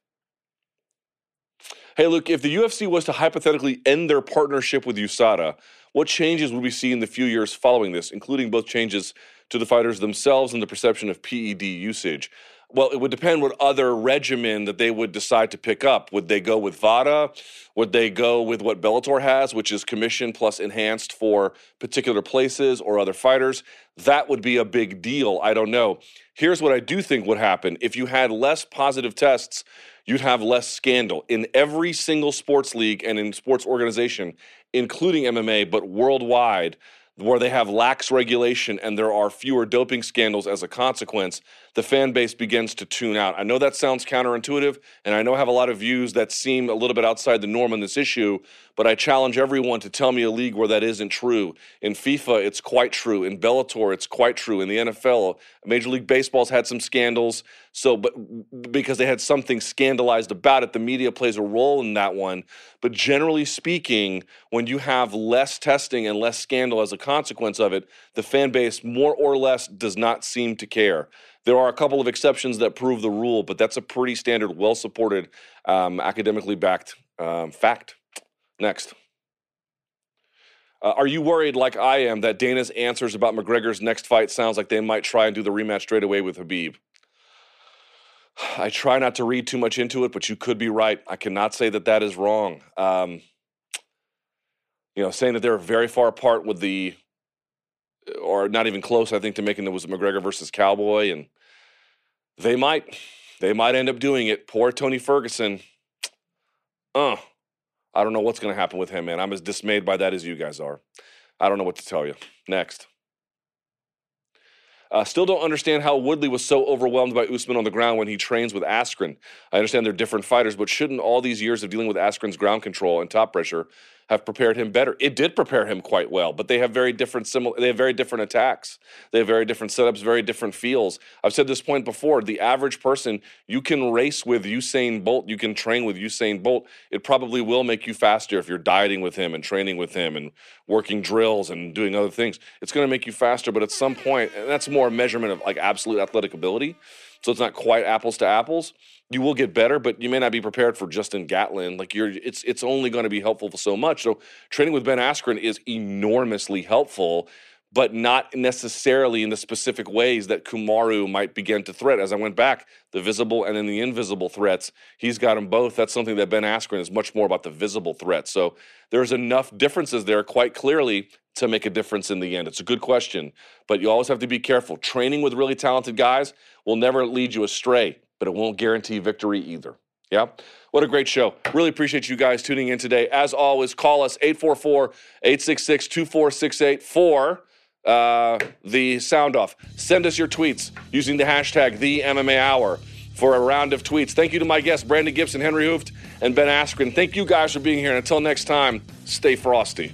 Hey, Luke, if the UFC was to hypothetically end their partnership with USADA, what changes would we see in the few years following this, including both changes to the fighters themselves and the perception of PED usage? Well, it would depend what other regimen that they would decide to pick up. Would they go with VADA? Would they go with what Bellator has, which is commission plus enhanced for particular places or other fighters? That would be a big deal. I don't know. Here's what I do think would happen if you had less positive tests, you'd have less scandal. In every single sports league and in sports organization, including MMA, but worldwide, where they have lax regulation and there are fewer doping scandals as a consequence, the fan base begins to tune out. I know that sounds counterintuitive, and I know I have a lot of views that seem a little bit outside the norm on this issue, but I challenge everyone to tell me a league where that isn't true. In FIFA, it's quite true. In Bellator, it's quite true. In the NFL, Major League Baseball's had some scandals. So, but because they had something scandalized about it, the media plays a role in that one. But generally speaking, when you have less testing and less scandal as a consequence of it, the fan base more or less does not seem to care. There are a couple of exceptions that prove the rule, but that's a pretty standard, well supported, um, academically backed um, fact. Next. Uh, are you worried, like I am, that Dana's answers about McGregor's next fight sounds like they might try and do the rematch straight away with Khabib? I try not to read too much into it, but you could be right. I cannot say that that is wrong. Um, you know, saying that they're very far apart with the, or not even close, I think, to making it was McGregor versus Cowboy, and they might, they might end up doing it. Poor Tony Ferguson. Uh, I don't know what's going to happen with him, man. I'm as dismayed by that as you guys are. I don't know what to tell you. Next. Uh, still don't understand how Woodley was so overwhelmed by Usman on the ground when he trains with Askren. I understand they're different fighters, but shouldn't all these years of dealing with Askren's ground control and top pressure have prepared him better? It did prepare him quite well, but they have very different similar. They have very different attacks. They have very different setups, very different feels. I've said this point before. The average person, you can race with Usain Bolt, you can train with Usain Bolt. It probably will make you faster if you're dieting with him and training with him and working drills and doing other things. It's going to make you faster, but at some point, and that's more a measurement of like absolute athletic ability. So it's not quite apples to apples. You will get better, but you may not be prepared for Justin Gatlin. Like you're, it's it's only going to be helpful for so much. So training with Ben Askren is enormously helpful, but not necessarily in the specific ways that Kamaru might begin to threat. As I went back, the visible and then the invisible threats, he's got them both. That's something that Ben Askren is much more about the visible threat. So there's enough differences there quite clearly to make a difference in the end. It's a good question, but you always have to be careful. Training with really talented guys will never lead you astray but it won't guarantee victory either. Yeah. What a great show. Really appreciate you guys tuning in today. As always, call us 844 866 2468 for uh, the sound off. Send us your tweets using the hashtag the MMA Hour for a round of tweets. Thank you to my guests, Brandon Gibson, Henri Hooft, and Ben Askren. Thank you guys for being here. And until next time, stay frosty.